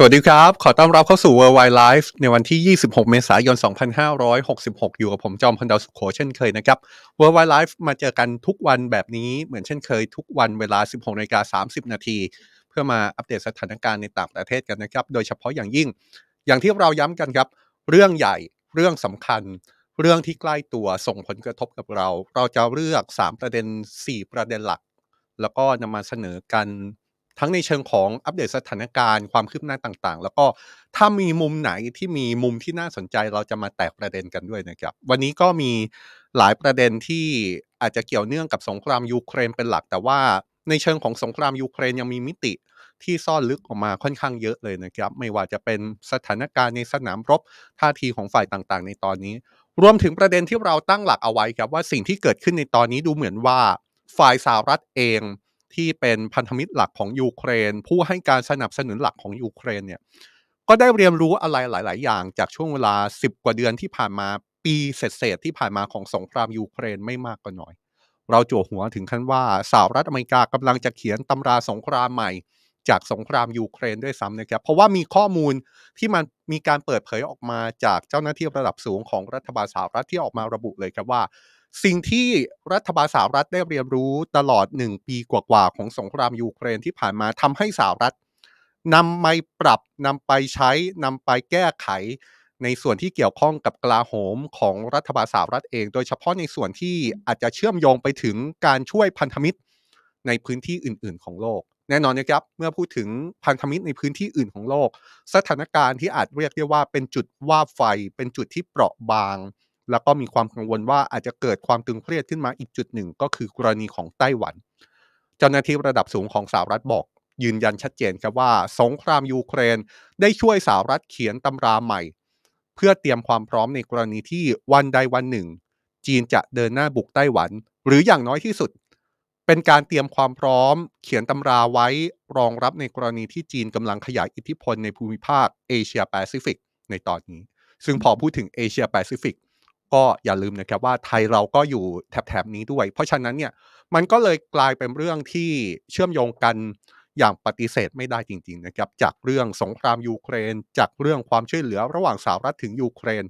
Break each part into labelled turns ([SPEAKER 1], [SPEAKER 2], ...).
[SPEAKER 1] สวัสดีครับ ขอต้อนรับเข้าสู่ Worldwide Life ในวันที่ 26 เมษายน 2566 อยู่กับผมจอมพันดาวสุขโขเช่นเคยนะครับ Worldwide Life มาเจอกันทุกวันแบบนี้เหมือนเช่นเคยทุกวันเวลา 16นาฬิกา30 นาที เพื่อมาอัปเดตสถานการณ์ในต่างประเทศกันนะครับ โดยเฉพาะอย่างยิ่ง อย่างที่เราย้ำกันครับ เรื่องใหญ่ เรื่องสำคัญ เรื่องที่ใกล้ตัวส่งผลกระทบกับเรา เราจะเลือก 3 ประเด็น 4 ประเด็นหลัก แล้วก็นำมาเสนอกัน ทั้งในเชิงของอัปเดตสถานการณ์ความคืบหน้าต่างๆ แล้วก็ถ้ามีมุมไหนที่มีมุมที่น่าสนใจเราจะมาแตกประเด็นกันด้วยนะครับ วันนี้ก็มีหลายประเด็นที่อาจจะเกี่ยวเนื่องกับสงครามยูเครนเป็นหลัก แต่ว่าในเชิงของสงครามยูเครนยังมีมิติที่ซ่อนลึกออกมาค่อนข้างเยอะเลยนะครับ ไม่ว่าจะเป็นสถานการณ์ในสนามรบท่าทีของฝ่ายต่างๆ ในตอนนี้ รวมถึงประเด็นที่เราตั้งหลักเอาไว้ครับว่าสิ่งที่เกิดขึ้นในตอนนี้ดูเหมือนว่าฝ่ายสหรัฐเอง ที่เป็นพันธมิตรหลักของยูเครน ผู้ให้การสนับสนุนหลักของยูเครนเนี่ยก็ได้เรียนรู้อะไรหลาย ๆ อย่างจากช่วงเวลา 10 กว่าเดือนที่ผ่านมาปีเศษๆที่ผ่านมาของสงครามยูเครนไม่มากก็น้อย เราจั่วหัวถึงขั้นว่าสหรัฐอเมริกากำลังจะเขียนตำราสงครามใหม่จากสงครามยูเครนด้วยซ้ำนะครับ เพราะว่ามีข้อมูลที่มันมีการเปิดเผยออกมาจากเจ้าหน้าที่ระดับสูงของรัฐบาลสหรัฐที่ออกมาระบุเลยครับว่า สิ่งที่รัฐบาลสหรัฐได้เรียนรู้ตลอด1ปีกว่าๆของสงครามยูเครนที่ผ่านมาทำให้สหรัฐนำไปปรับนำไปใช้นำไปแก้ไข ในส่วนที่เกี่ยวข้องกับกลาโหมของรัฐบาลสหรัฐเอง โดยเฉพาะในส่วนที่อาจจะเชื่อมโยงไปถึงการช่วยพันธมิตรในพื้นที่อื่น ๆ ของโลก แน่นอนนะครับเมื่อพูดถึงพันธมิตรในพื้นที่อื่นของโลก สถานการณ์ที่อาจเรียกได้ว่าเป็นจุดว่าไฟ เป็นจุดที่เปราะบาง แล้วก็มีความกังวลว่าอาจจะเกิดความตึงเครียดขึ้นมาอีกจุดหนึ่ง ก็คือกรณีของไต้หวัน เจ้าหน้าที่ระดับสูงของสหรัฐบอก ยืนยันชัดเจนครับว่า สงครามยูเครนได้ช่วยสหรัฐเขียนตำราใหม่ เพื่อเตรียมความพร้อมในกรณีที่วันใดวันหนึ่ง จีนจะเดินหน้าบุกไต้หวัน หรืออย่างน้อยที่สุด เป็นการเตรียมความพร้อม เขียนตำราไว้รองรับในกรณีที่จีนกำลังขยายอิทธิพลในภูมิภาคเอเชียแปซิฟิกในตอนนี้ ซึ่งพอพูดถึงเอเชียแปซิฟิก ก็อย่าลืมนะครับว่าไทยเราก็อยู่แถบๆนี้ด้วย เพราะฉะนั้นเนี่ยมันก็เลยกลายเป็นเรื่องที่เชื่อมโยงกันอย่างปฏิเสธไม่ได้จริง ๆ นะครับ จากเรื่องสงครามยูเครน จากเรื่องความช่วยเหลือระหว่างสหรัฐถึงยูเครน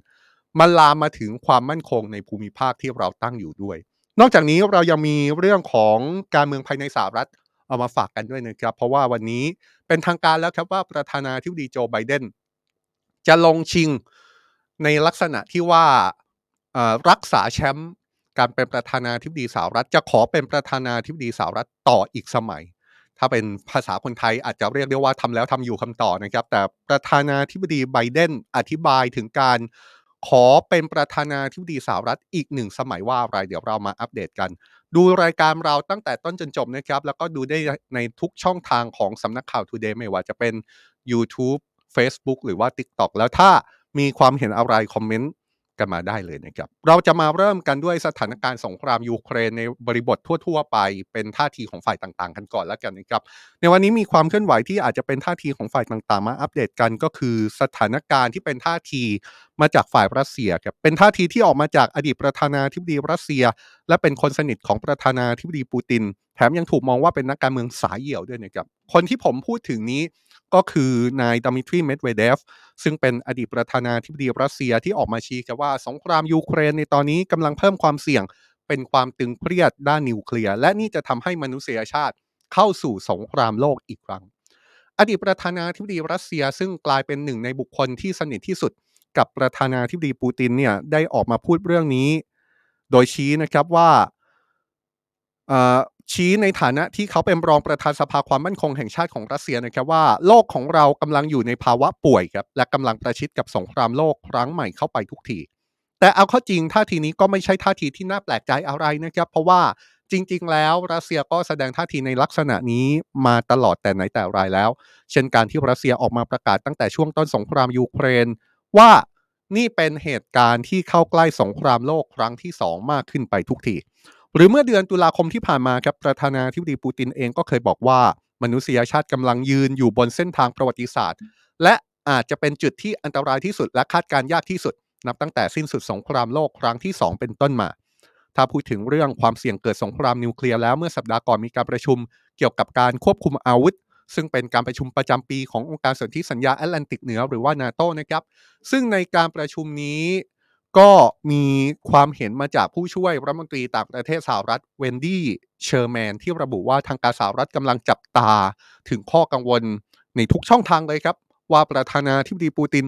[SPEAKER 1] มันลามมาถึงความมั่นคงในภูมิภาคที่เราตั้งอยู่ด้วย นอกจากนี้เรายังมีเรื่องของการเมืองภายในสหรัฐเอามาฝากกันด้วยนะครับ เพราะว่าวันนี้เป็นทางการแล้วครับว่าประธานาธิบดีโจไบเดนจะลงชิงในลักษณะที่ว่า รักษาแชมป์การเป็นประธานาธิบดีสหรัฐ จะขอเป็นประธานาธิบดีสหรัฐต่ออีกสมัย ถ้าเป็นภาษาคนไทยอาจจะเรียกได้ว่าทำแล้วทำอยู่คำต่อนะครับ แต่ประธานาธิบดีไบเดนอธิบายถึงการขอเป็นประธานาธิบดีสหรัฐอีกหนึ่งสมัยว่าอะไรเดี๋ยวเรามาอัปเดตกัน ดูรายการเราตั้งแต่ต้นจนจบนะครับ แล้วก็ดูได้ในทุกช่องทางของสำนักข่าว Today ไม่ว่าจะเป็น YouTube Facebook หรือว่า TikTok แล้วถ้ามีความเห็นอะไรคอมเมนต์ กันมาได้เลยนะครับ เราจะมาเริ่มกันด้วยสถานการณ์สงครามยูเครนในบริบททั่ว ๆ ไปเป็นท่าทีของฝ่ายต่างๆ กันก่อนแล้วกันนะครับ ในวันนี้มีความเคลื่อนไหวที่อาจจะเป็นท่าทีของฝ่ายต่างๆ มาอัปเดตกันก็คือสถานการณ์ที่เป็นท่าทีมาจากฝ่ายรัสเซียครับเป็นท่าทีที่ออกมาจากอดีตประธานาธิบดีรัสเซีย และเป็นคนสนิทของประธานาธิบดีปูติน แถมยังถูกมองว่าเป็นนักการเมืองสายเหี่ยวด้วยนะครับคนที่ผมพูดถึงนี้ ก็คือนายดมิทรีเมดเวเดฟซึ่งเป็นอดีตประธานาธิบดีรัสเซียที่ออกมาชี้ว่าสงครามยูเครนในตอนนี้กำลังเพิ่มความเสี่ยง เป็นความตึงเครียดด้านนิวเคลียร์และนี่จะทำให้มนุษยชาติเข้าสู่สงครามโลกอีกครั้ง อดีตประธานาธิบดีรัสเซีย ซึ่งกลายเป็นหนึ่งในบุคคลที่สนิทที่สุด กับประธานาธิบดีปูตินเนี่ยได้ออกมาพูดเรื่องนี้ โดยชี้นะครับว่า ชี้ในฐานะที่เขาเป็นรองประธานสภาความมั่นคงแห่งชาติของรัสเซียนะครับว่าโลกของเรากำลังอยู่ในภาวะป่วยครับและกำลังประชิดกับสงครามโลกครั้งใหม่เข้าไปทุกที แต่เอาเข้าจริงท่าทีนี้ก็ไม่ใช่ท่าทีที่น่าแปลกใจอะไรนะครับ เพราะว่าจริง ๆ แล้วรัสเซียก็แสดงท่าทีในลักษณะนี้มาตลอดแต่ไหนแต่ไรแล้ว เช่นการที่รัสเซียออกมาประกาศตั้งแต่ช่วงต้นสงครามยูเครน ว่านี่เป็นเหตุการณ์ที่เข้าใกล้สงครามโลกครั้งที่ 2 มากขึ้นไปทุกที หรือเมื่อเดือนตุลาคมที่ผ่านมาครับประธานาธิบดีปูตินเองก็เคยบอกว่า มนุษยชาติกำลังยืนอยู่บนเส้นทางประวัติศาสตร์ และอาจจะเป็นจุดที่อันตรายที่สุดและคาดการยากที่สุด นับตั้งแต่สิ้นสุดสงครามโลกครั้งที่ 2 เป็นต้นมา ถ้าพูดถึงเรื่องความเสี่ยงเกิดสงครามนิวเคลียร์แล้วเมื่อสัปดาห์ก่อนมีการประชุม เกี่ยวกับการควบคุมอาวุธ ซึ่งเป็นการประชุมประจำปีขององค์การสนธิสัญญาแอตแลนติกเหนือหรือว่านาโตนะครับซึ่งในการประชุมนี้ ก็มีความเห็นมาจากผู้ช่วยรัฐมนตรีต่างประเทศสหรัฐเวนดี้เชอร์แมนที่ระบุว่าทางการสหรัฐกำลังจับตาถึงข้อกังวลในทุกช่องทางเลยครับ ว่าประธานาธิบดีปูติน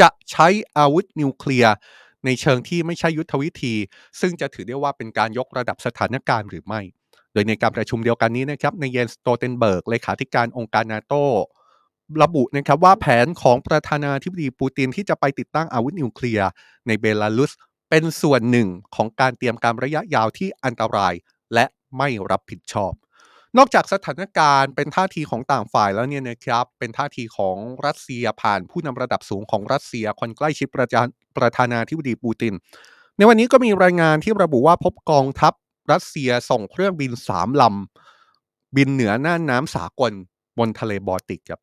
[SPEAKER 1] จะใช้อาวุธนิวเคลียร์ในเชิงที่ไม่ใช่ยุทธวิธี ซึ่งจะถือได้ว่าเป็นการยกระดับสถานการณ์หรือไม่ โดยในการประชุมเดียวกันนี้นะครับนายเยนส์ สโตลเทนเบิร์กเลขาธิการองค์การนาโต ระบุนะครับว่าแผนของประธานาธิบดีปูตินที่จะไปติดตั้งอาวุธนิวเคลียร์ในเบลารุส เป็นส่วนหนึ่งของการเตรียมการระยะยาวที่อันตรายและไม่รับผิดชอบ นอกจากสถานการณ์เป็นท่าทีของต่างฝ่ายแล้วเนี่ยนะครับ เป็นท่าทีของรัสเซียผ่านผู้นำระดับสูงของรัสเซียคนใกล้ชิดประธานประธานาธิบดีปูติน ในวันนี้ก็มีรายงานที่ระบุว่าพบกองทัพรัสเซียส่งเครื่องบินสามลำบินเหนือน่านน้ำสากลบนทะเลบอลติกครับ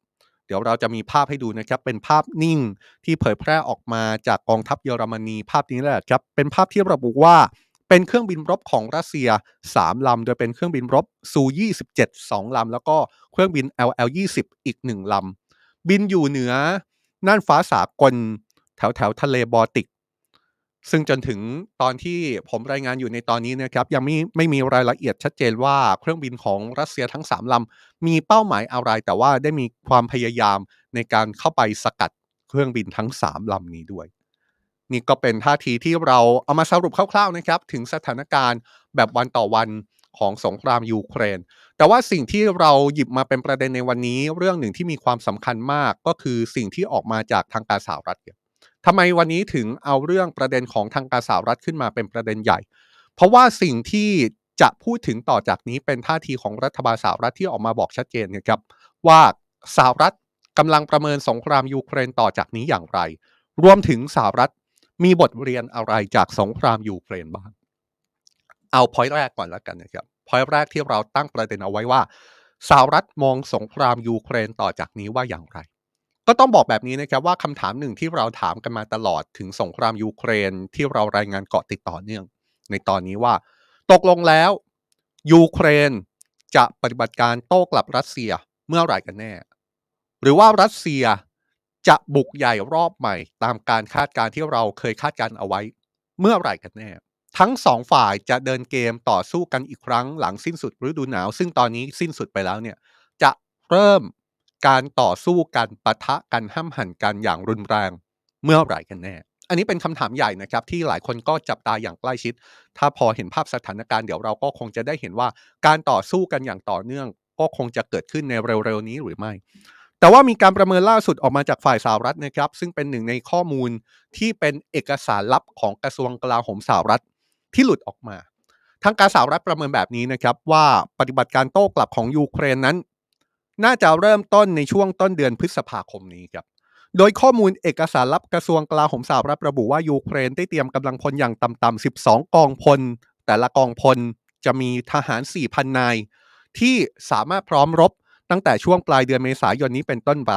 [SPEAKER 1] เดี๋ยวเราจะมีภาพให้ดูนะครับ เป็นภาพนิ่งที่เผยแพร่ออกมาจากกองทัพเยอรมนีภาพนี้แหละครับ เป็นภาพที่ระบุว่าเป็นเครื่องบินรบของรัสเซีย 3 ลำ โดยเป็นเครื่องบินรบซู27 2 ลำ แล้วก็เครื่องบิน IL 20อีก 1 ลำ บินอยู่เหนือน่านฟ้าสากลแถวแถวทะเลบอลติก ซึ่งจนถึงตอนที่ผมรายงานอยู่ในตอนนี้นะครับยังไม่ไม่มีรายละเอียดชัดเจนว่าเครื่องบินของรัสเซียทั้ง 3ลำมีเป้าหมายอะไร แต่ว่าได้มีความพยายามในการเข้าไปสกัดเครื่องบินทั้ง 3ลำนี้ด้วย นี่ก็เป็นท่าทีที่เราเอามาสรุปคร่าวๆนะครับ ถึงสถานการณ์แบบวันต่อวันของสงครามยูเครน แต่ว่าสิ่งที่เราหยิบมาเป็นประเด็นในวันนี้ เรื่องหนึ่งที่มีความสำคัญมากก็คือสิ่งที่ออกมาจากทางการสหรัฐ ทำไมวันนี้ถึงเอาเรื่องประเด็นของทางการสหรัฐขึ้นมาเป็นประเด็นใหญ่ เพราะว่าสิ่งที่จะพูดถึงต่อจากนี้เป็นท่าทีของรัฐบาลสหรัฐที่ออกมาบอกชัดเจนนะครับว่าสหรัฐกำลังประเมินสงครามยูเครนต่อจากนี้อย่างไร รวมถึงสหรัฐมีบทเรียนอะไรจากสงครามยูเครนบ้าง เอา point แรกก่อนแล้วกันนะครับ point แรกที่เราตั้งประเด็นเอาไว้ว่าสหรัฐมองสงครามยูเครนต่อจากนี้ว่าอย่างไร ก็ต้องบอกแบบนี้นะครับว่าคำถามหนึ่งที่เราถามกันมาตลอดถึงสงครามยูเครนที่เรารายงานเกาะติดต่อเนื่อง ในตอนนี้ว่า ตกลงแล้วยูเครนจะปฏิบัติการโต้กลับรัสเซียเมื่อไหร่กันแน่ หรือว่ารัสเซียจะบุกใหญ่รอบใหม่ ตามการคาดการณ์ที่เราเคยคาดการณ์เอาไว้ เมื่อไหร่กันแน่ ทั้งสองฝ่ายจะเดินเกมต่อสู้กันอีกครั้งหลังสิ้นสุดฤดูหนาว ซึ่งตอนนี้สิ้นสุดไปแล้วเนี่ยจะเริ่ม การต่อสู้กันปะทะกันห้ามหันกันอย่างรุนแรงเมื่อไหร่กันแน่ อันนี้เป็นคำถามใหญ่นะครับที่หลายคนก็จับตาอย่างใกล้ชิด ถ้าพอเห็นภาพสถานการณ์เดี๋ยวเราก็คงจะได้เห็นว่าการต่อสู้กันอย่างต่อเนื่อง ก็คงจะเกิดขึ้นในเร็วๆนี้หรือไม่ แต่ว่ามีการประเมินล่าสุดออกมาจากฝ่ายสหรัฐนะครับ ซึ่งเป็นหนึ่งในข้อมูลที่เป็นเอกสารลับของกระทรวงกลาโหมสหรัฐที่หลุดออกมาทางการสหรัฐประเมินแบบนี้นะครับว่าปฏิบัติการโต้กลับของยูเครนนั้น น่าจะเริ่มต้นในช่วงต้นเดือนพฤษภาคมนี้ครับ โดยข้อมูลเอกสารลับกระทรวงกลาโหมสหรัฐระบุว่ายูเครนได้เตรียมกำลังพลอย่างต่ำๆ 12 กองพล แต่ละกองพลจะมีทหาร 4,000 นาย ที่สามารถพร้อมรบตั้งแต่ช่วงปลายเดือนเมษายนนี้เป็นต้นไป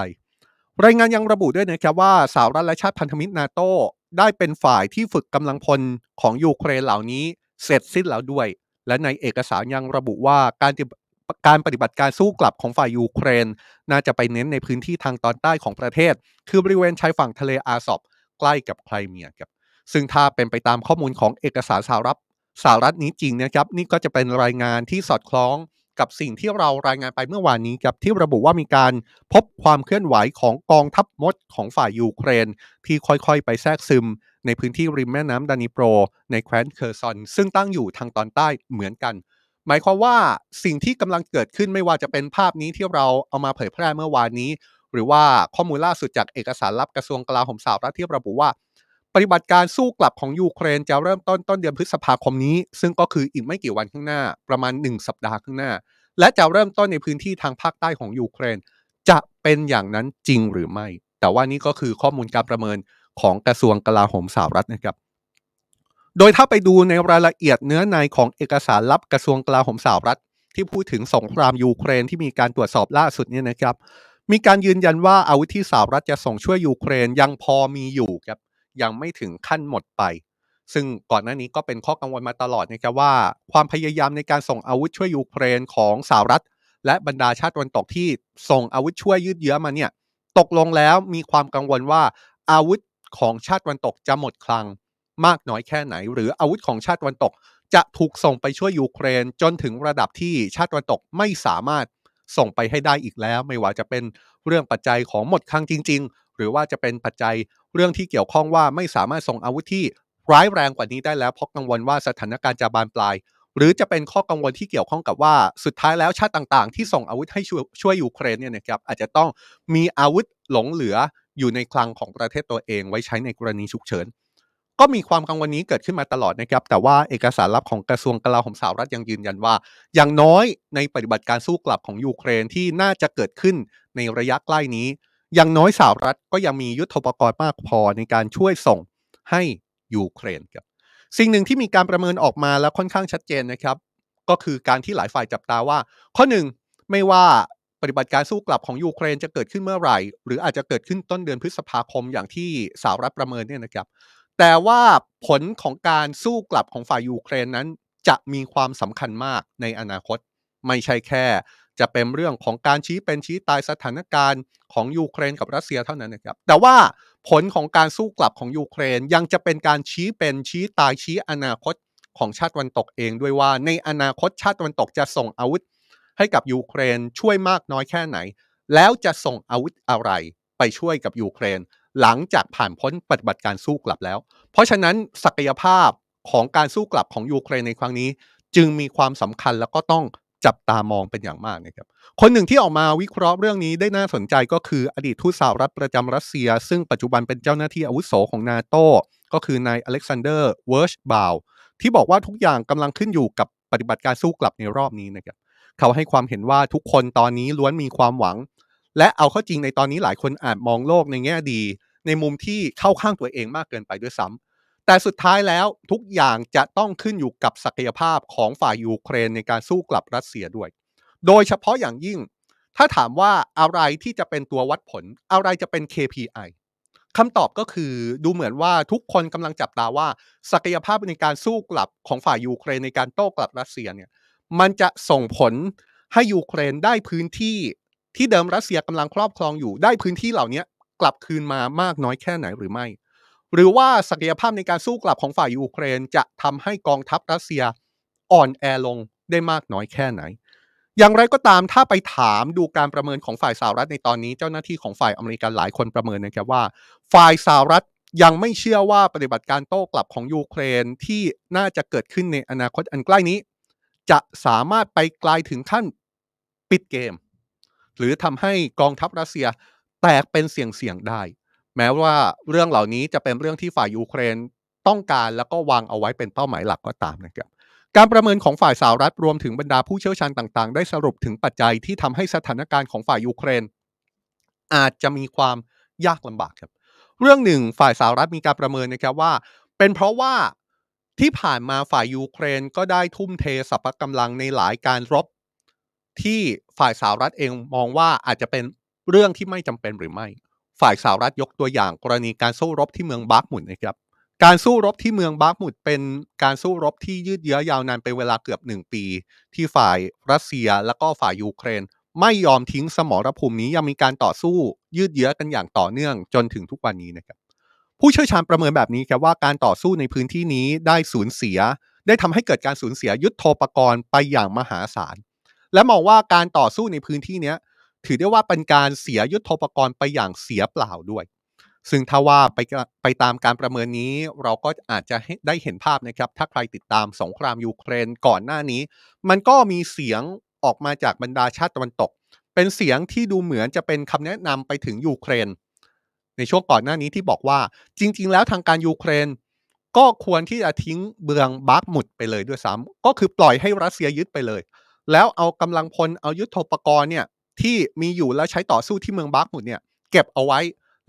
[SPEAKER 1] รายงานยังระบุด้วยนะครับว่าสหรัฐและชาติพันธมิตรนาโตได้เป็นฝ่ายที่ฝึกกำลังพลของยูเครนเหล่านี้เสร็จสิ้นแล้วด้วย และในเอกสารยังระบุว่าการ การปฏิบัติการสู้กลับของฝ่ายยูเครน น่าจะไปเน้นในพื้นที่ทางตอนใต้ของประเทศ คือบริเวณชายฝั่งทะเลอาซอบใกล้กับไครเมียครับซึ่งถ้าเป็นไปตามข้อมูลของเอกสารสหรัฐสหรัฐนี้จริงนะครับ นี่ก็จะเป็นรายงานที่สอดคล้องกับสิ่งที่เรารายงานไปเมื่อวานนี้ครับที่ระบุว่ามีการพบความเคลื่อนไหวของกองทัพมดของฝ่ายยูเครน ที่ค่อยๆ ไปแทรกซึม ในพื้นที่ริมแม่น้ำดนิโปร ในแคว้นเคอร์ซอน ซึ่งตั้งอยู่ทางตอนใต้เหมือนกัน หมายความว่าสิ่งที่กำลังเกิดขึ้นไม่ว่าจะเป็นภาพนี้ที่เราเอามาเผยแพร่เมื่อวานนี้ หรือว่าข้อมูลล่าสุดจากเอกสารลับกระทรวงกลาโหมสหรัฐที่ระบุว่า ปฏิบัติการสู้กลับของยูเครนจะเริ่มต้นต้นเดือนพฤษภาคมนี้ ซึ่งก็คืออีกไม่กี่วันข้างหน้า ประมาณ 1 สัปดาห์ข้างหน้า และจะเริ่มต้นในพื้นที่ทางภาคใต้ของยูเครน จะเป็นอย่างนั้นจริงหรือไม่ แต่ว่านี่ก็คือข้อมูลการประเมินของกระทรวงกลาโหมสหรัฐนะครับ โดยถ้าไปดูในรายละเอียดเนื้อในของเอกสารลับกระทรวงกลาโหมสหรัฐ ที่พูดถึงสงครามยูเครนที่มีการตรวจสอบล่าสุดเนี่ยนะครับ มีการยืนยันว่าอาวุธที่สหรัฐจะส่งช่วยยูเครนยังพอมีอยู่ครับยังไม่ถึงขั้นหมดไป ซึ่งก่อนหน้านี้ก็เป็นข้อกังวลมาตลอดนะครับว่า ความพยายามในการส่งอาวุธช่วยยูเครนของสหรัฐ และบรรดาชาติตะวันตกที่ส่งอาวุธช่วยยืดเยื้อมาเนี่ยตกลงแล้วมีความกังวลว่าอาวุธของชาติตะวันตกจะหมดคลัง มากน้อยแค่ไหน หรืออาวุธของชาติตะวันตก จะถูกส่งไปช่วยยูเครน จนถึงระดับที่ชาติตะวันตกไม่สามารถส่งไปให้ได้อีกแล้ว ไม่ว่าจะเป็นเรื่องปัจจัยของหมดคลังจริง ๆ หรือว่าจะเป็นปัจจัยเรื่องที่เกี่ยวข้องว่าไม่สามารถส่งอาวุธที่ร้ายแรงกว่านี้ได้แล้วเพราะกังวลว่าสถานการณ์จะบานปลาย หรือจะเป็นข้อกังวลที่เกี่ยวข้องกับว่าสุดท้ายแล้วชาติต่างๆ ที่ส่งอาวุธให้ช่วยช่วยยูเครนเนี่ยนะครับอาจจะต้องมีอาวุธหลงเหลืออยู่ในคลังของประเทศตัวเองไว้ใช้ในกรณีฉุกเฉิน ก็มีความกังวลนี้เกิดขึ้นมาตลอดนะครับ แต่ว่าเอกสารลับของกระทรวงกลาโหมสหรัฐยังยืนยันว่า อย่างน้อยในปฏิบัติการสู้กลับของยูเครนที่น่าจะเกิดขึ้นในระยะใกล้นี้ อย่างน้อยสหรัฐก็ยังมียุทธปกรณ์มากพอในการช่วยส่งให้ยูเครนครับสิ่งหนึ่งที่มีการประเมินออกมาแล้วค่อนข้างชัดเจนนะครับ ก็คือการที่หลายฝ่ายจับตาว่า ข้อหนึ่งไม่ว่าปฏิบัติการสู้กลับของยูเครนจะเกิดขึ้นเมื่อไหร่ หรืออาจจะเกิดขึ้นต้นเดือนพฤษภาคมอย่างที่สหรัฐประเมินเนี่ยนะครับ แต่ว่าผลของการสู้กลับของฝ่ายยูเครนนั้น จะมีความสำคัญมากในอนาคต ไม่ใช่แค่ จะเป็นเรื่องของการชี้เป็นชี้ตายสถานการณ์ของยูเครนกับรัสเซียเท่านั้นนะครับแต่ว่าผลของการสู้กลับของยูเครนยังจะเป็นการชี้เป็นชี้ตายชี้อนาคตของชาติตะวันตกเองด้วยว่าในอนาคตชาติตะวันตกจะส่งอาวุธให้กับยูเครนช่วยมากน้อยแค่ไหน แล้วจะส่งอาวุธอะไรไปช่วยกับยูเครน หลังจากผ่านพ้นปฏิบัติการสู้กลับแล้ว เพราะฉะนั้นศักยภาพของการสู้กลับของยูเครนในครั้งนี้ จึงมีความสำคัญแล้วก็ต้องจับตามองเป็นอย่างมากนะครับ คนหนึ่งที่ออกมาวิเคราะห์เรื่องนี้ได้น่าสนใจก็คืออดีตทูตสหรัฐประจำรัสเซีย ซึ่งปัจจุบันเป็นเจ้าหน้าที่อาวุโสของนาโตก็คือนายอเล็กซานเดอร์เวิร์ชบาวที่บอกว่าทุกอย่างกำลังขึ้นอยู่กับปฏิบัติการสู้กลับในรอบนี้นะครับ เขาให้ความเห็นว่าทุกคนตอนนี้ล้วนมีความหวัง และเอาเข้าจริงในตอนนี้หลายคนอาจมองโลกในแง่ดี ในมุมที่เข้าข้างตัวเองมากเกินไปด้วยซ้ำแต่สุดท้ายแล้วทุกอย่างจะต้องขึ้นอยู่กับศักยภาพของฝ่ายยูเครนในการสู้กลับรัสเซียด้วย โดยเฉพาะอย่างยิ่ง ถ้าถามว่าอะไรที่จะเป็นตัววัดผล อะไรจะเป็น KPI คำตอบก็คือดูเหมือนว่าทุกคนกำลังจับตาว่า ศักยภาพในการสู้กลับของฝ่ายยูเครนในการโต้กลับรัสเซียเนี่ยมันจะส่งผลให้ยูเครนได้พื้นที่ ที่เดิมรัสเซียกำลังครอบครองอยู่ได้พื้นที่เหล่านี้กลับคืนมามากน้อยแค่ไหนหรือไม่ หรือว่าศักยภาพในการสู้กลับของฝ่ายยูเครนจะทำให้กองทัพรัสเซียอ่อนแอลงได้มากน้อยแค่ไหน อย่างไรก็ตามถ้าไปถามดูการประเมินของฝ่ายสหรัฐในตอนนี้เจ้าหน้าที่ของฝ่ายอเมริกันหลายคนประเมินนะครับว่า ฝ่ายสหรัฐยังไม่เชื่อว่าปฏิบัติการโต้กลับของยูเครนที่น่าจะเกิดขึ้นในอนาคตอันใกล้นี้ จะสามารถไปไกลถึงขั้นปิดเกม หรือทำให้กองทัพรัสเซียแตกเป็นเสี่ยงๆได้ แม้ว่าเรื่องเหล่านี้จะเป็นเรื่องที่ฝ่ายยูเครนต้องการแล้วก็วางเอาไว้เป็นเป้าหมายหลักก็ตามนะครับการประเมินของฝ่ายสหรัฐรวมถึงบรรดาผู้เชี่ยวชาญต่างๆ ได้สรุปถึงปัจจัยที่ทำให้สถานการณ์ของฝ่ายยูเครน อาจจะมีความยากลำบากครับ เรื่องหนึ่งฝ่ายสหรัฐมีการประเมินนะครับว่า เป็นเพราะว่าที่ผ่านมาฝ่ายยูเครนก็ได้ทุ่มเทสรรพกำลังในหลายการรบ ที่ฝ่ายสหรัฐเองมองว่าอาจจะเป็นเรื่องที่ไม่จำเป็นหรือไม่ ฝ่ายสหรัฐยกตัวอย่างกรณีการสู้รบที่เมืองบาร์กมุดนะครับการสู้รบที่เมืองบาร์กมุดเป็นการสู้รบที่ยืดเยื้อยาวนานเป็นเวลาเกือบหนึ่งปี ที่ฝ่ายรัสเซียและก็ฝ่ายยูเครน ไม่ยอมทิ้งสมรภูมินี้ยังมีการต่อสู้ยืดเยื้อกันอย่างต่อเนื่องจนถึงทุกวันนี้นะครับผู้เชี่ยวชาญประเมินแบบนี้ครับว่าการต่อสู้ในพื้นที่นี้ได้สูญเสีย ได้ทำให้เกิดการสูญเสียยุทธโธปกรณ์ไปอย่างมหาศาล และมองว่าการต่อสู้ในพื้นที่นี้ถือได้ว่าเป็นการเสียยุทธปกรณ์ไปอย่างเสียเปล่าด้วย ซึ่งถ้าว่าไปไปตามการประเมินนี้ เราก็อาจจะได้เห็นภาพนะครับ ถ้าใครติดตามสงครามยูเครนก่อนหน้านี้ มันก็มีเสียงออกมาจากบรรดาชาติตะวันตก เป็นเสียงที่ดูเหมือนจะเป็นคำแนะนำไปถึงยูเครน ในช่วงก่อนหน้านี้ที่บอกว่า จริง ๆ แล้วทางการยูเครนก็ควรที่จะทิ้งเบืองบาร์กมุดไปเลยด้วยซ้ำก็คือปล่อยให้รัสเซียยึดไปเลย แล้วเอากำลังพลเอายุทโธปกรณ์เนี่ยที่มีอยู่แล้วใช้ต่อสู้ที่เมืองบาร์กมุดเนี่ยเก็บเอาไว้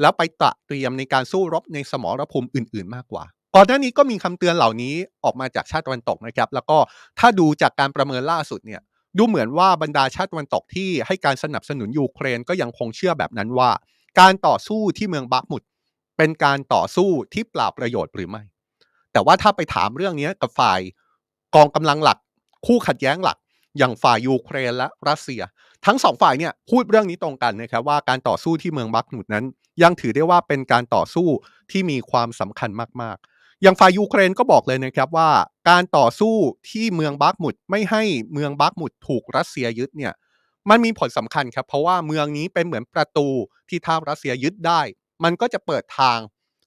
[SPEAKER 1] แล้วไปตระเตรียมในการสู้รบในสมรภูมิอื่น ๆ มากกว่าก่อนหน้านี้ก็มีคำเตือนเหล่านี้ออกมาจากชาติตะวันตกนะครับ แล้วก็ถ้าดูจากการประเมินล่าสุดเนี่ยดูเหมือนว่าบรรดาชาติตะวันตกที่ให้การสนับสนุนยูเครนก็ยังคงเชื่อแบบนั้นว่า การต่อสู้ที่เมืองบาร์กมุดเป็นการต่อสู้ที่เปล่าประโยชน์หรือไม่ แต่ว่าถ้าไปถามเรื่องนี้กับฝ่ายกองกำลังหลัก คู่ขัดแย้งหลัก อย่างฝ่ายยูเครนและรัสเซีย ทั้งสองฝ่ายเนี่ยพูดเรื่องนี้ตรงกันนะครับว่าการต่อสู้ที่เมืองบักมุดนั้น ยังถือได้ว่าเป็นการต่อสู้ที่มีความสำคัญมากๆ อย่างฝ่ายยูเครนก็บอกเลยนะครับว่า การต่อสู้ที่เมืองบักมุดไม่ให้เมืองบักมุดถูกรัสเซียยึดเนี่ยมันมีผลสำคัญครับเพราะว่าเมืองนี้เป็นเหมือนประตูที่ถ้ารัสเซียยึดได้ มันก็จะเปิดทาง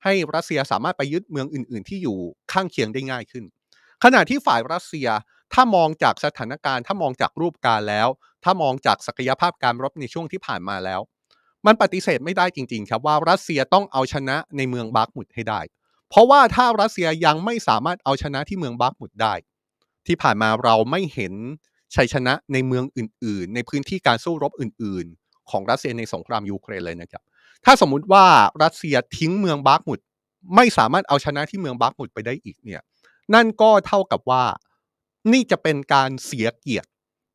[SPEAKER 1] ให้รัสเซียสามารถไปยึดเมืองอื่น ๆ ที่อยู่ข้างเคียงได้ง่ายขึ้น ขณะที่ฝ่ายรัสเซีย ถ้ามองจากสถานการณ์ ถ้ามองจากรูปการแล้ว ถ้ามองจากศักยภาพการรบในช่วงที่ผ่านมาแล้ว มันปฏิเสธไม่ได้จริง ๆ ครับว่ารัสเซียต้องเอาชนะในเมืองบาร์กมุดให้ได้ เพราะว่าถ้ารัสเซียยังไม่สามารถเอาชนะที่เมืองบาร์กมุดได้ ที่ผ่านมาเราไม่เห็นชัยชนะในเมืองอื่น ๆ ในพื้นที่การสู้รบอื่น ๆ ของรัสเซียในสงครามยูเครนเลยนะครับ ถ้าสมมุติว่ารัสเซียทิ้งเมืองบาร์กมุดไม่สามารถเอาชนะที่เมืองบาร์กมุดไปได้อีกเนี่ย นั่นก็เท่ากับว่า นี่จะเป็นการเสียเกียรติ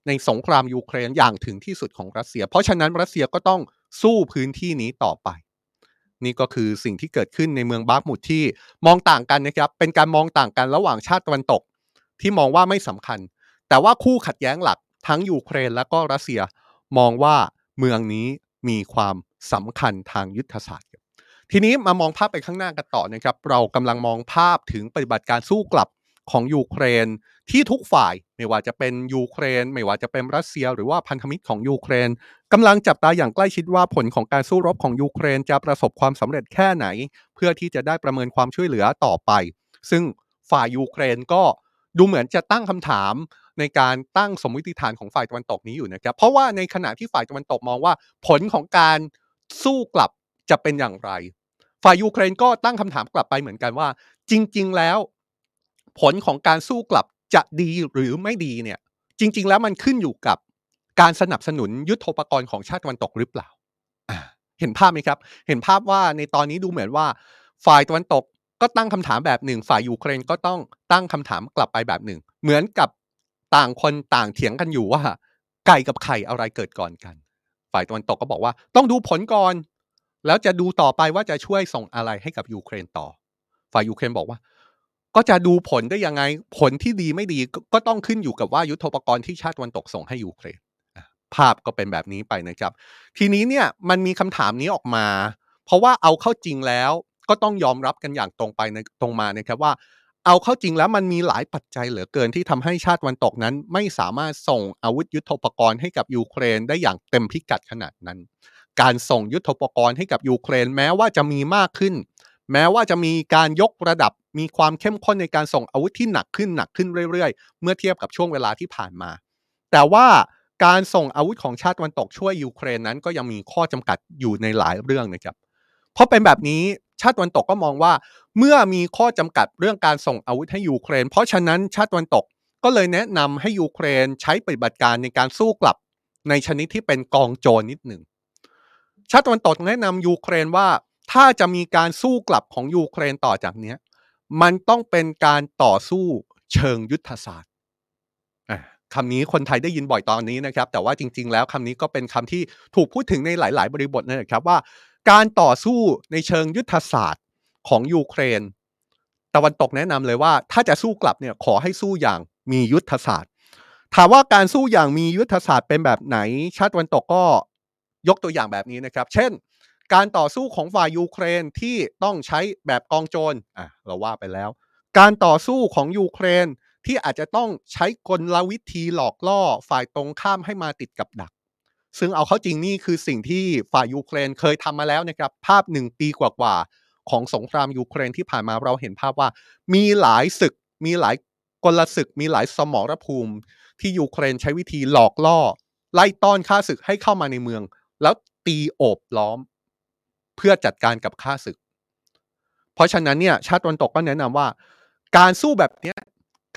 [SPEAKER 1] ในสงครามยูเครนอย่างถึงที่สุดของรัสเซีย เพราะฉะนั้นรัสเซียก็ต้องสู้พื้นที่นี้ต่อไป นี่ก็คือสิ่งที่เกิดขึ้นในเมืองบาร์กมุดที่มองต่างกันนะครับ เป็นการมองต่างกันระหว่างชาติตะวันตก ที่มองว่าไม่สำคัญ แต่ว่าคู่ขัดแย้งหลักทั้งยูเครนและก็รัสเซียมองว่าเมืองนี้มีความสำคัญทางยุทธศาสตร์ ทีนี้มามองภาพไปข้างหน้ากันต่อนะครับ เรากำลังมองภาพถึงปฏิบัติการสู้กลับ ของยูเครนที่ทุกฝ่าย ไม่ว่าจะเป็นยูเครน ไม่ว่าจะเป็นรัสเซีย หรือว่าพันธมิตรของยูเครนกำลังจับตาอย่างใกล้ชิดว่าผลของการสู้รบของยูเครนจะประสบความสำเร็จแค่ไหน เพื่อที่จะได้ประเมินความช่วยเหลือต่อไป ซึ่งฝ่ายยูเครนก็ดูเหมือนจะตั้งคำถามในการตั้งสมมติฐานของฝ่ายตะวันตกนี้อยู่นะครับเพราะว่าในขณะที่ฝ่ายตะวันตกมองว่า ผลของการสู้กลับจะเป็นอย่างไร ฝ่ายยูเครนก็ตั้งคำถามกลับไปเหมือนกันว่า จริง ๆ แล้ว ผลของการสู้กลับจะดีหรือไม่ดีเนี่ย จริง ๆ แล้วมันขึ้นอยู่กับการสนับสนุนยุทโธปกรณ์ของชาติตะวันตกหรือเปล่า เห็นภาพไหมครับ เห็นภาพว่าในตอนนี้ดูเหมือนว่า ฝ่ายตะวันตกก็ตั้งคำถามแบบหนึ่ง ฝ่ายยูเครนก็ต้องตั้งคำถามกลับไปแบบหนึ่ง เหมือนกับต่างคนต่างเถียงกันอยู่ว่า ไก่กับไข่อะไรเกิดก่อนกัน ฝ่ายตะวันตกก็บอกว่า ต้องดูผลก่อน แล้วจะดูต่อไปว่าจะช่วยส่งอะไรให้กับยูเครนต่อ ฝ่ายยูเครนบอกว่า ก็จะดูผลได้ยังไงผลที่ดีไม่ดีก็ต้องขึ้นอยู่กับว่ายุทโธปกรณ์ที่ชาติตะวันตกส่งให้ยูเครนภาพก็เป็นแบบนี้ไปนะครับ ทีนี้เนี่ยมันมีคำถามนี้ออกมา เพราะว่าเอาเข้าจริงแล้วก็ต้องยอมรับกันอย่างตรงไปตรงมานะครับว่า เอาเข้าจริงแล้วมันมีหลายปัจจัยเหลือเกินที่ทำให้ชาติตะวันตกนั้น ไม่สามารถส่งอาวุธยุทโธปกรณ์ให้กับยูเครนได้อย่างเต็มพิกัดขนาดนั้น การส่งยุทโธปกรณ์ให้กับยูเครนแม้ว่าจะมีมากขึ้น แม้ว่าจะมีการยกระดับ มีความเข้มข้นในการส่งอาวุธที่หนักขึ้นหนักขึ้นเรื่อยๆ เมื่อเทียบกับช่วงเวลาที่ผ่านมา แต่ว่าการส่งอาวุธของชาติตวันตกช่วยยูเครนนั้นก็ยังมีข้อจำกัดอยู่ในหลายเรื่องนะครับ เพราะเป็นแบบนี้ชาติตวันตกก็มองว่า เมื่อมีข้อจำกัดเรื่องการส่งอาวุธให้ยูเครน เพราะฉะนั้นชาติตวันตกก็เลยแนะนำให้ยูเครนใช้ปฏิบัติการในการสู้กลับในชนิดที่เป็นกองโจรนิดหนึ่งชาติตะวันตกแนะนำยูเครนว่าถ้าจะมีการสู้กลับของยูเครนต่อจากเนี้ มันต้องเป็นการต่อสู้เชิงยุทธศาสตร์คำนี้คนไทยได้ยินบ่อยตอนนี้นะครับ แต่ว่าจริง ๆ แล้วคำนี้ก็เป็นคำที่ถูกพูดถึงในหลาย ๆ บริบทนะครับว่า การต่อสู้ในเชิงยุทธศาสตร์ของยูเครน ตะวันตกแนะนำเลยว่า ถ้าจะสู้กลับเนี่ยขอให้สู้อย่างมียุทธศาสตร์ ถามว่าการสู้อย่างมียุทธศาสตร์เป็นแบบไหน ชาติตะวันตกก็ยกตัวอย่างแบบนี้นะครับ เช่น การต่อสู้ของฝ่ายยูเครนที่ต้องใช้แบบกองโจรอะเราว่าไปแล้ว การต่อสู้ของยูเครนที่อาจจะต้องใช้กลวิธีหลอกล่อฝ่ายตรงข้ามให้มาติดกับดัก ซึ่งเอาเข้าจริงนี่คือสิ่งที่ฝ่ายยูเครนเคยทำมาแล้วนะครับ ภาพหนึ่งปีกว่าๆของสงครามยูเครนที่ผ่านมาเราเห็นภาพว่า มีหลายศึก มีหลายกลศึก มีหลายสมรภูมิ ที่ยูเครนใช้วิธีหลอกล่อ ไล่ต้อนข้าศึกให้เข้ามาในเมือง แล้วตีโอบล้อม เพื่อจัดการกับข้าศึก เพราะฉะนั้นเนี่ยชาติตะวันตกก็แนะนำว่า การสู้แบบเนี้ย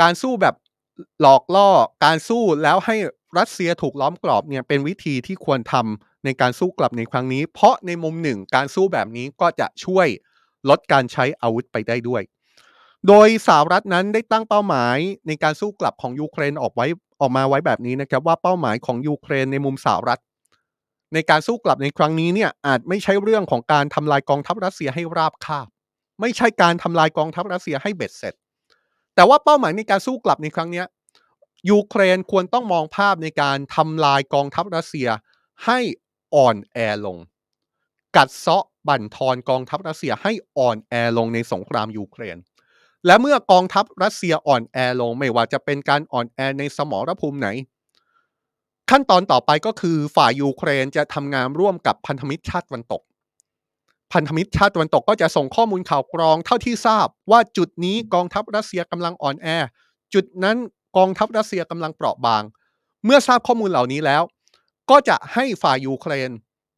[SPEAKER 1] การสู้แบบหลอกล่อการสู้แล้วให้รัสเซียถูกล้อมกรอบเนี่ยเป็นวิธีที่ควรทำในการสู้กลับในครั้งนี้ เพราะในมุมหนึ่งการสู้แบบนี้ก็จะช่วยลดการใช้อาวุธไปได้ด้วย โดยสหรัฐนั้นได้ตั้งเป้าหมายในการสู้กลับของยูเครนออกไว้ออกมาไว้แบบนี้นะครับว่าเป้าหมายของยูเครนในมุมสหรัฐ ในการสู้กลับในครั้งนี้เนี่ยอาจไม่ใช่เรื่องของการทำลายกองทัพรัสเซียให้ราบคาบ ไม่ใช่การทำลายกองทัพรัสเซียให้เบ็ดเสร็จ แต่ว่าเป้าหมายในการสู้กลับในครั้งนี้ยูเครนควรต้องมองภาพในการทำลายกองทัพรัสเซียให้อ่อนแอลง กัดเซาะบั่นทอนกองทัพรัสเซียให้อ่อนแอลงในสงครามยูเครน และเมื่อกองทัพรัสเซียอ่อนแอลงไม่ว่าจะเป็นการอ่อนแอในสมรภูมิไหน ขั้นตอนต่อไปก็คือฝ่ายยูเครนจะทำงานร่วมกับพันธมิตรชาติตะวันตก พันธมิตรชาติตะวันตกก็จะส่งข้อมูลข่าวกรองเท่าที่ทราบ ว่าจุดนี้กองทัพรัสเซียกำลังอ่อนแอ จุดนั้นกองทัพรัสเซียกำลังเปราะบาง เมื่อทราบข้อมูลเหล่านี้แล้ว ก็จะให้ฝ่ายยูเครน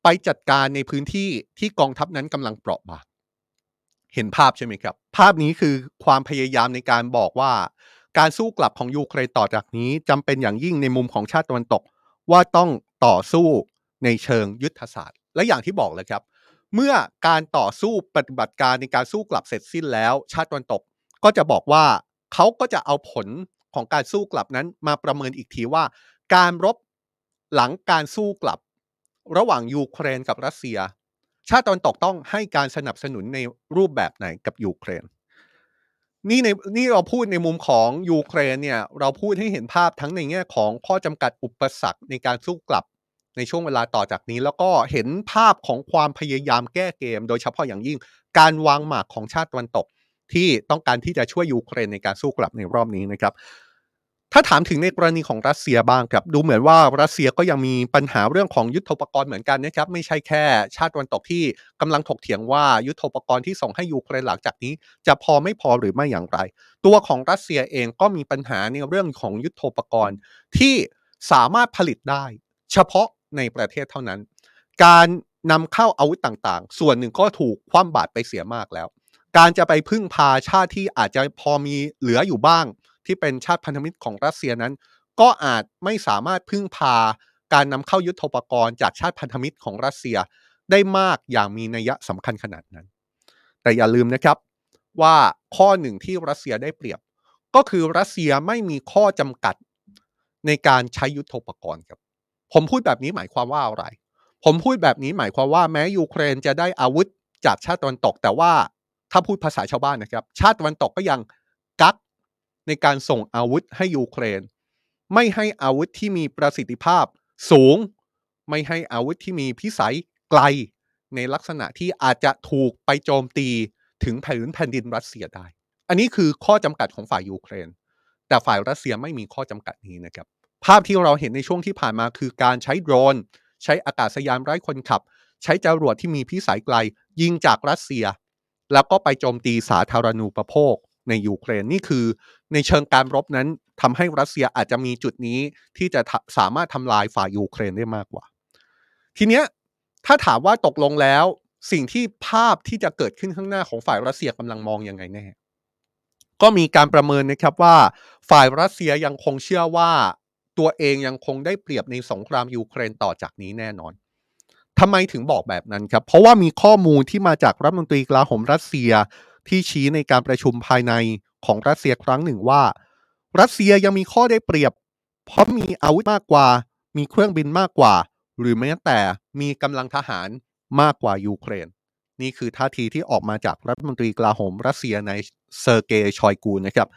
[SPEAKER 1] ไปจัดการในพื้นที่ที่กองทัพนั้นกำลังเปราะบาง เห็นภาพใช่ไหมครับ ภาพนี้คือความพยายามในการบอกว่า การสู้กลับของยูเครนต่อจากนี้จำเป็นอย่างยิ่งในมุมของชาติตะวันตก ว่าต้องต่อสู้ในเชิงยุทธศาสตร์ และอย่างที่บอกเลยครับ เมื่อการต่อสู้ปฏิบัติการในการสู้กลับเสร็จสิ้นแล้ว ชาติตะวันตกก็จะบอกว่าเขาก็จะเอาผลของการสู้กลับนั้นมาประเมินอีกทีว่า การรบหลังการสู้กลับ ระหว่างยูเครนกับรัสเซีย ชาติตะวันตกต้องให้การสนับสนุนในรูปแบบไหนกับยูเครน นี่ในนี่เราพูดในมุมของยูเครนเนี่ย เราพูดให้เห็นภาพทั้งในแง่ของข้อจำกัดอุปสรรคในการสู้กลับในช่วงเวลาต่อจากนี้ แล้วก็เห็นภาพของความพยายามแก้เกม โดยเฉพาะอย่างยิ่งการวางหมากของชาติตะวันตก ที่ต้องการที่จะช่วยยูเครนในการสู้กลับในรอบนี้นะครับ ถ้าถามถึงในกรณีของรัสเซียบ้างครับ ดูเหมือนว่ารัสเซียก็ยังมีปัญหาเรื่องของยุทธปกรณ์เหมือนกันนะครับ ไม่ใช่แค่ ชาติตะวันตกที่กำลังถกเถียงว่ายุทธปกรณ์ที่ส่งให้ยูเครนหลังจากนี้ จะพอไม่พอหรือไม่อย่างไร ตัวของรัสเซียเองก็มีปัญหาในเรื่องของยุทธปกรณ์ที่สามารถผลิตได้ เฉพาะในประเทศเท่านั้น การนำเข้าอาวุธต่างๆ ส่วนหนึ่งก็ถูกคว่ำบาตรไปเสียมากแล้ว การจะไปพึ่งพาชาติที่อาจจะพอมีเหลืออยู่บ้าง ที่เป็นชาติพันธมิตรของรัสเซียนั้น ก็อาจไม่สามารถพึ่งพาการนำเข้ายุทโธปกรณ์จากชาติพันธมิตรของรัสเซียได้มากอย่างมีนัยสำคัญขนาดนั้น แต่อย่าลืมนะครับว่าข้อหนึ่งที่รัสเซียได้เปรียบ ก็คือรัสเซียไม่มีข้อจำกัดในการใช้ยุทโธปกรณ์ครับ ผมพูดแบบนี้หมายความว่าอะไร ผมพูดแบบนี้หมายความว่าแม้ยูเครนจะได้อาวุธจากชาติตะวันตก แต่ว่าถ้าพูดภาษาชาวบ้านนะครับ ชาติตะวันตกก็ยังกัก ในการส่งอาวุธให้ยูเครน ไม่ให้อาวุธที่มีประสิทธิภาพสูง ไม่ให้อาวุธที่มีพิสัยไกล ในลักษณะที่อาจจะถูกไปโจมตีถึงแผ่นแผ่นดินรัสเซียได้ อันนี้คือข้อจำกัดของฝ่ายยูเครน แต่ฝ่ายรัสเซียไม่มีข้อจำกัดนี้นะครับ ภาพที่เราเห็นในช่วงที่ผ่านมาคือการใช้โดรน ใช้อากาศยานไร้คนขับ ใช้จรวดที่มีพิสัยไกล ยิงจากรัสเซีย แล้วก็ไปโจมตีสาธารณูปโภค ในยูเครนนี่คือในเชิงการรบนั้นทำให้รัสเซียอาจจะมีจุดนี้ที่จะสามารถทำลายฝ่ายยูเครนได้มากกว่า ทีเนี้ยถ้าถามว่าตกลงแล้วสิ่งที่ภาพที่จะเกิดขึ้นข้างหน้าของฝ่ายรัสเซียกำลังมองยังไงแน่ ก็มีการประเมินนะครับว่า ฝ่ายรัสเซียยังคงเชื่อว่าตัวเองยังคงได้เปรียบในสงครามยูเครนต่อจากนี้แน่นอนทำไมถึงบอกแบบนั้นครับ เพราะว่ามีข้อมูลที่มาจากรัฐมนตรีกลาโหมรัสเซีย ที่ชี้ในการประชุมภายในของรัสเซียครั้งหนึ่งว่า รัสเซียยังมีข้อได้เปรียบ เพราะมีอาวุธมากกว่า มีเครื่องบินมากกว่า หรือแม้แต่มีกำลังทหารมากกว่ายูเครน นี่คือท่าทีที่ออกมาจากรัฐมนตรีกลาโหมรัสเซียในเซอร์เกย์ชอยกูนะครับ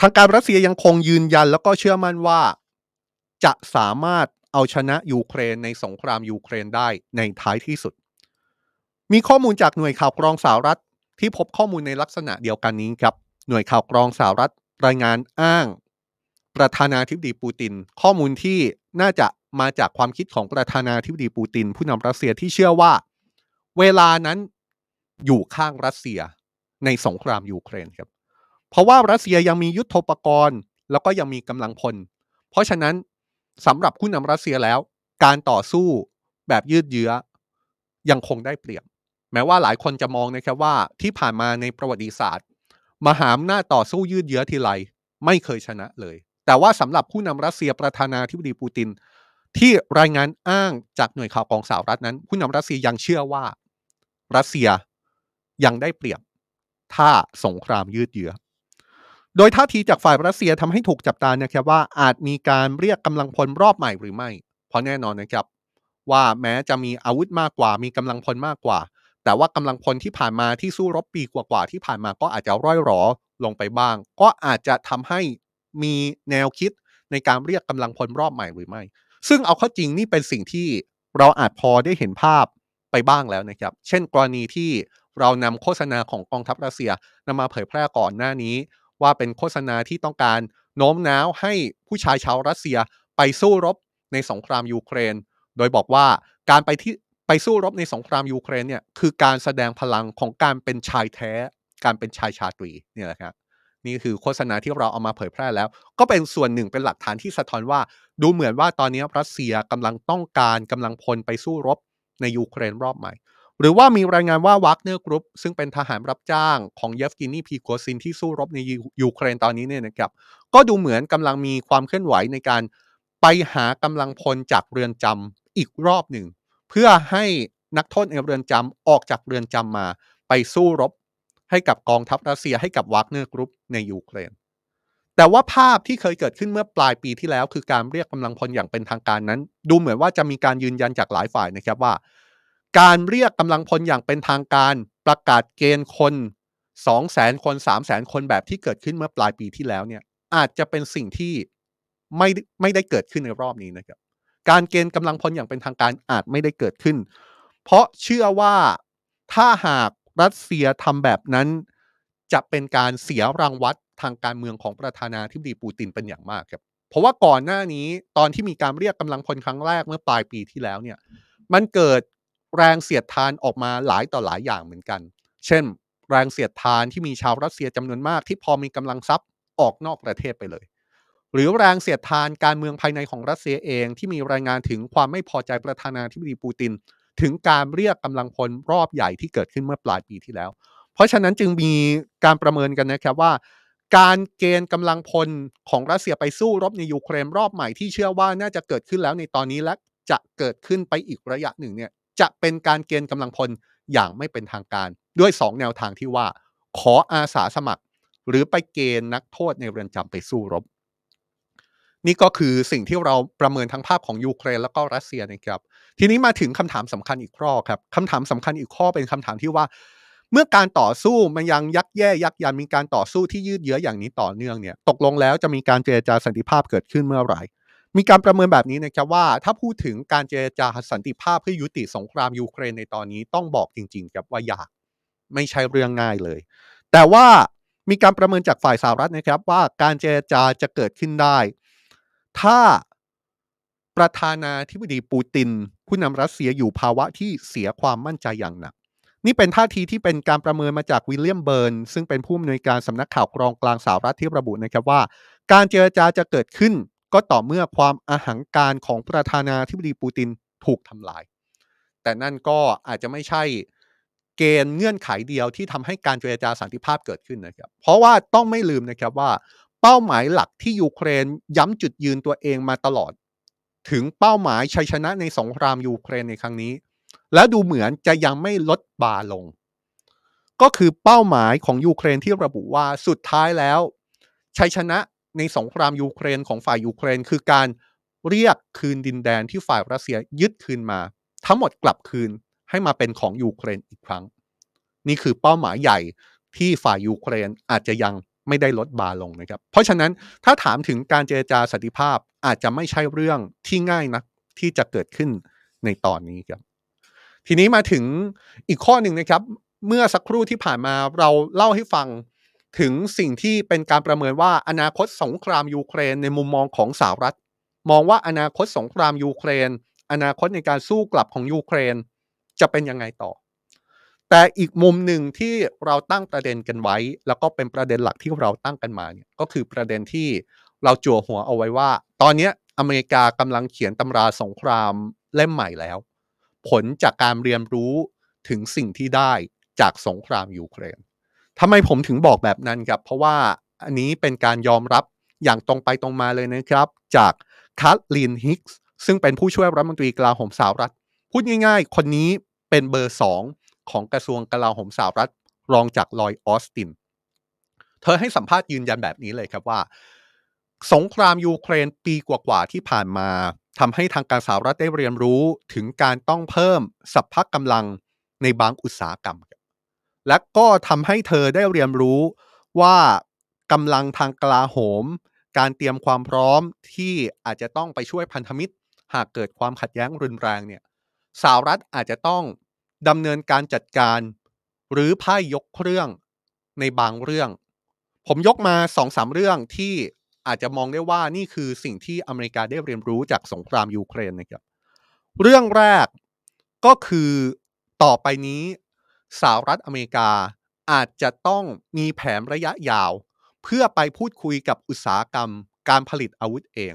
[SPEAKER 1] ทางการรัสเซียยังคงยืนยันแล้วก็เชื่อมั่นว่า จะสามารถเอาชนะยูเครนในสงครามยูเครนได้ในท้ายที่สุด มีข้อมูลจากหน่วยข่าวกรองสหรัฐ ที่พบข้อมูลในลักษณะเดียวกันนี้ครับ หน่วยข่าวกรองสหรัฐรายงานอ้าง ประธานาธิบดีปูติน ข้อมูลที่น่าจะมาจากความคิดของประธานาธิบดีปูติน ผู้นำรัสเซียที่เชื่อว่า เวลานั้นอยู่ข้างรัสเซียในสงครามยูเครนครับ เพราะว่ารัสเซียยังมียุทธปกรณ์ แล้วก็ยังมีกำลังพล เพราะฉะนั้นสำหรับผู้นำรัสเซียแล้ว การต่อสู้แบบยืดเยื้อยังคงได้เปรียบ แม้ว่าหลายคนจะมองนะครับว่าที่ผ่านมาในประวัติศาสตร์ มหาอำนาจต่อสู้ยืดเยื้อทีไรไม่เคยชนะเลย แต่ว่าสำหรับผู้นำรัสเซียประธานาธิบดีปูติน ที่รายงานอ้างจากหน่วยข่าวกองสาวรัฐนั้น ผู้นำรัสเซียยังเชื่อว่ารัสเซียยังได้เปรียบถ้าสงครามยืดเยื้อ โดยท่าทีจากฝ่ายรัสเซียทำให้ถูกจับตานะครับว่าอาจมีการเรียกกำลังพลรอบใหม่หรือไม่ เพราะแน่นอนนะครับว่าแม้จะมีอาวุธมากกว่ามีกำลังพลมากกว่า แต่ว่ากำลังพลที่ผ่านมาที่สู้รบปีกว่าๆที่ผ่านมาก็อาจจะร่อยหรอลงไปบ้าง ก็อาจจะทำให้มีแนวคิดในการเรียกกำลังพลรอบใหม่หรือไม่ ซึ่งเอาเข้าจริงนี่เป็นสิ่งที่เราอาจพอได้เห็นภาพไปบ้างแล้วนะครับ เช่น กรณีที่เรานำโฆษณาของกองทัพรัสเซียนำมาเผยแพร่ก่อนหน้านี้ ว่าเป็นโฆษณาที่ต้องการโน้มน้าวให้ผู้ชายชาวรัสเซียไปสู้รบในสงครามยูเครน โดยบอกว่าการไปที่ ไปสู้รบในสงครามยูเครนเนี่ยคือการแสดงพลังของการเป็นชายแท้ การเป็นชายชาตรีเนี่ยแหละครับนี่คือโฆษณาที่เราเอามาเผยแพร่แล้ว ก็เป็นส่วนหนึ่งเป็นหลักฐานที่สะท้อนว่า ดูเหมือนว่าตอนนี้รัสเซียกำลังต้องการกำลังพลไปสู้รบในยูเครนรอบใหม่ หรือว่ามีรายงานว่าวากเนอร์กรุ๊ปซึ่งเป็นทหารรับจ้างของเยฟกินีพริโกชินที่สู้รบในยูเครนตอนนี้เนี่ยนะครับก็ดูเหมือนกำลังมีความเคลื่อนไหวในการไปหากำลังพลจากเรือนจำอีกรอบหนึ่ง เพื่อให้นักโทษในเรือนจำออกจากเรือนจำมา ไปสู้รบให้กับกองทัพรัสเซียให้กับวากเนอร์กรุ๊ปในยูเครน แต่ว่าภาพที่เคยเกิดขึ้นเมื่อปลายปีที่แล้ว คือการเรียกกำลังพลอย่างเป็นทางการนั้น ดูเหมือนว่าจะมีการยืนยันจากหลายฝ่ายนะครับว่า การเรียกกำลังพลอย่างเป็นทางการ ประกาศเกณฑ์คน2 0 0 0 0 0คน3 0 0 0 0 0คนแบบที่เกิดขึ้นเมื่อปลายปีที่แล้วเนี่ยอาจจะเป็นสิ่งที่ไม่ไม่ได้เกิดขึ้นในรอบนี้นะครับ การเกณฑ์กำลังพลอย่างเป็นทางการอาจไม่ได้เกิดขึ้น เพราะเชื่อว่าถ้าหากรัสเซียทำแบบนั้น จะเป็นการเสียรางวัลทางการเมืองของประธานาธิบดีปูตินเป็นอย่างมากครับ เพราะว่าก่อนหน้านี้ตอนที่มีการเรียกกำลังพลครั้งแรกเมื่อปลายปีที่แล้วเนี่ย มันเกิดแรงเสียดทานออกมาหลายต่อหลายอย่างเหมือนกัน เช่น แรงเสียดทานที่มีชาวรัสเซียจำนวนมากที่พอมีกำลังทรัพย์ออกนอกประเทศไปเลย หรือแรงเสียดทานการเมืองภายในของรัสเซียเองที่มีรายงานถึงความไม่พอใจประธานาธิบดีปูติน ถึงการเรียกกำลังพลรอบใหญ่ที่เกิดขึ้นเมื่อปลายปีที่แล้ว เพราะฉะนั้นจึงมีการประเมินกันนะครับว่า การเกณฑ์กำลังพลของรัสเซียไปสู้รบในยูเครนรอบใหม่ที่เชื่อว่าน่าจะเกิดขึ้นแล้วในตอนนี้และจะเกิดขึ้นไปอีกระยะหนึ่งเนี่ยจะเป็นการเกณฑ์กำลังพลอย่างไม่เป็นทางการ ด้วย 2 แนวทางที่ว่า ขออาสาสมัคร หรือไปเกณฑ์นักโทษในเรือนจำไปสู้รบ นี่ก็คือสิ่งที่เราประเมินทั้งภาพของยูเครนแล้วก็รัสเซียนะครับ ทีนี้มาถึงคำถามสำคัญอีกข้อครับคำถามสำคัญอีกข้อเป็นคำถามที่ว่า เมื่อการต่อสู้มันยังยักแย่ยักยันมีการต่อสู้ที่ยืดเยื้ออย่างนี้ต่อเนื่องเนี่ย ตกลงแล้วจะมีการเจรจาสันติภาพเกิดขึ้นเมื่อไหร่มีการประเมินแบบนี้นะครับว่า ถ้าพูดถึงการเจรจาสันติภาพเพื่อยุติสงครามยูเครนในตอนนี้ต้องบอกจริงๆครับว่ายากไม่ใช่เรื่องง่ายเลย แต่ว่ามีการประเมินจากฝ่ายสหรัฐนะครับว่าการเจรจาจะเกิดขึ้นได้ ถ้าประธานาธิบดีปูติน ผู้นำรัสเซียอยู่ภาวะที่เสียความมั่นใจอย่างหนัก นี่เป็นท่าทีที่เป็นการประเมินมาจากวิลเลียมเบิร์นส์ ซึ่งเป็นผู้อำนวยการสำนักข่าวกรองกลางสหรัฐที่ระบุนะครับว่า การเจรจาจะเกิดขึ้นก็ต่อเมื่อความอาหังการของประธานาธิบดีปูตินถูกทำลาย แต่นั่นก็อาจจะไม่ใช่เกณฑ์เงื่อนไขเดียวที่ทำให้การเจรจาสันติภาพเกิดขึ้นนะครับ เพราะว่าต้องไม่ลืมนะครับว่า เป้าหมายหลักที่ยูเครนย้ำจุดยืนตัวเองมาตลอด ถึงเป้าหมายชัยชนะในสงครามยูเครนในครั้งนี้ แล้วดูเหมือนจะยังไม่ลดบาลง ก็คือเป้าหมายของยูเครนที่ระบุว่าสุดท้ายแล้วชัยชนะในสงครามยูเครนของฝ่ายยูเครน คือการเรียกคืนดินแดนที่ฝ่ายรัสเซียยึดคืนมา ทั้งหมดกลับคืนให้มาเป็นของยูเครนอีกครั้ง นี่คือเป้าหมายใหญ่ที่ฝ่ายยูเครนอาจจะยัง ไม่ได้ลดเพดานลงนะครับ เพราะฉะนั้นถ้าถามถึงการเจรจาสันติภาพอาจจะไม่ใช่เรื่องที่ง่ายนักที่จะเกิดขึ้นในตอนนี้ครับ ทีนี้มาถึงอีกข้อหนึ่งนะครับ เมื่อสักครู่ที่ผ่านมาเราเล่าให้ฟังถึงสิ่งที่เป็นการประเมินว่าอนาคตสงครามยูเครนในมุมมองของสหรัฐ มองว่าอนาคตสงครามยูเครน อนาคตในการสู้กลับของยูเครน จะเป็นยังไงต่อ แต่อีกมุมหนึ่งที่เราตั้งประเด็นกันไว้ แล้วก็เป็นประเด็นหลักที่เราตั้งกันมาเนี่ยก็คือประเด็นที่เราจั่วหัวเอาไว้ว่า ตอนนี้อเมริกากำลังเขียนตำราสงครามเล่มใหม่แล้ว ผลจากการเรียนรู้ถึงสิ่งที่ได้จากสงครามยูเครนทำไมผมถึงบอกแบบนั้นครับ เพราะว่าอันนี้เป็นการยอมรับอย่างตรงไปตรงมาเลยนะครับ จากคัตลินฮิกส์ซึ่งเป็นผู้ช่วยรัฐมนตรีกลาโหมสหรัฐ พูดง่ายๆ คนนี้เป็นเบอร์สอง ของกระทรวงกลาโหมสหรัฐรองจากลอยออสติน เธอให้สัมภาษณ์ยืนยันแบบนี้เลยครับว่า สงครามยูเครนปีกว่าๆที่ผ่านมาทำให้ทางการสหรัฐได้เรียนรู้ถึงการต้องเพิ่มสัพพะกำลังในบางอุตสาหกรรม และก็ทำให้เธอได้เรียนรู้ว่ากำลังทางกลาโหม การเตรียมความพร้อมที่อาจจะต้องไปช่วยพันธมิตร หากเกิดความขัดแย้งรุนแรงเนี่ยสหรัฐอาจจะต้อง ดำเนินการจัดการ หรือพ่ายยกเครื่องในบางเรื่อง ผมยกมาสองสามเรื่องที่อาจจะมองได้ว่านี่คือสิ่งที่อเมริกาได้เรียนรู้จากสงครามยูเครนนะครับเรื่องแรกก็คือต่อไปนี้สหรัฐอเมริกาอาจจะต้องมีแผนระยะยาว เพื่อไปพูดคุยกับอุตสาหกรรมการผลิตอาวุธเอง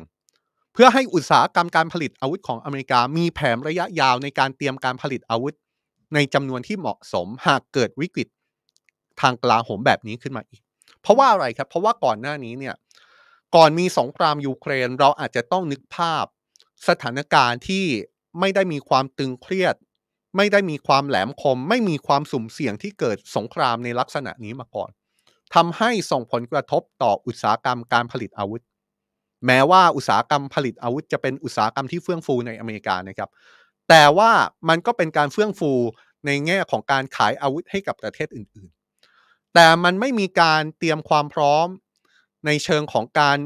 [SPEAKER 1] เพื่อให้อุตสาหกรรมการผลิตอาวุธของอเมริกามีแผนระยะยาวในการเตรียมการผลิตอาวุธ ในจำนวนที่เหมาะสมหากเกิดวิกฤตทางกลาโหมแบบนี้ขึ้นมาอีก เพราะว่าอะไรครับ เพราะว่าก่อนหน้านี้เนี่ยก่อนมีสงครามยูเครน เราอาจจะต้องนึกภาพสถานการณ์ที่ไม่ได้มีความตึงเครียด ไม่ได้มีความแหลมคม ไม่มีความสุ่มเสี่ยงที่เกิดสงครามในลักษณะนี้มาก่อนทำให้ส่งผลกระทบต่ออุตสาหกรรมการผลิตอาวุธ แม้ว่าอุตสาหกรรมผลิตอาวุธจะเป็นอุตสาหกรรมที่เฟื่องฟูในอเมริกานะครับ แต่ว่ามันก็เป็นการเฟื่องฟูในแง่ของการขายอาวุธให้กับประเทศอื่น ๆ แต่มันไม่มีการเตรียมความพร้อมในเชิงของการ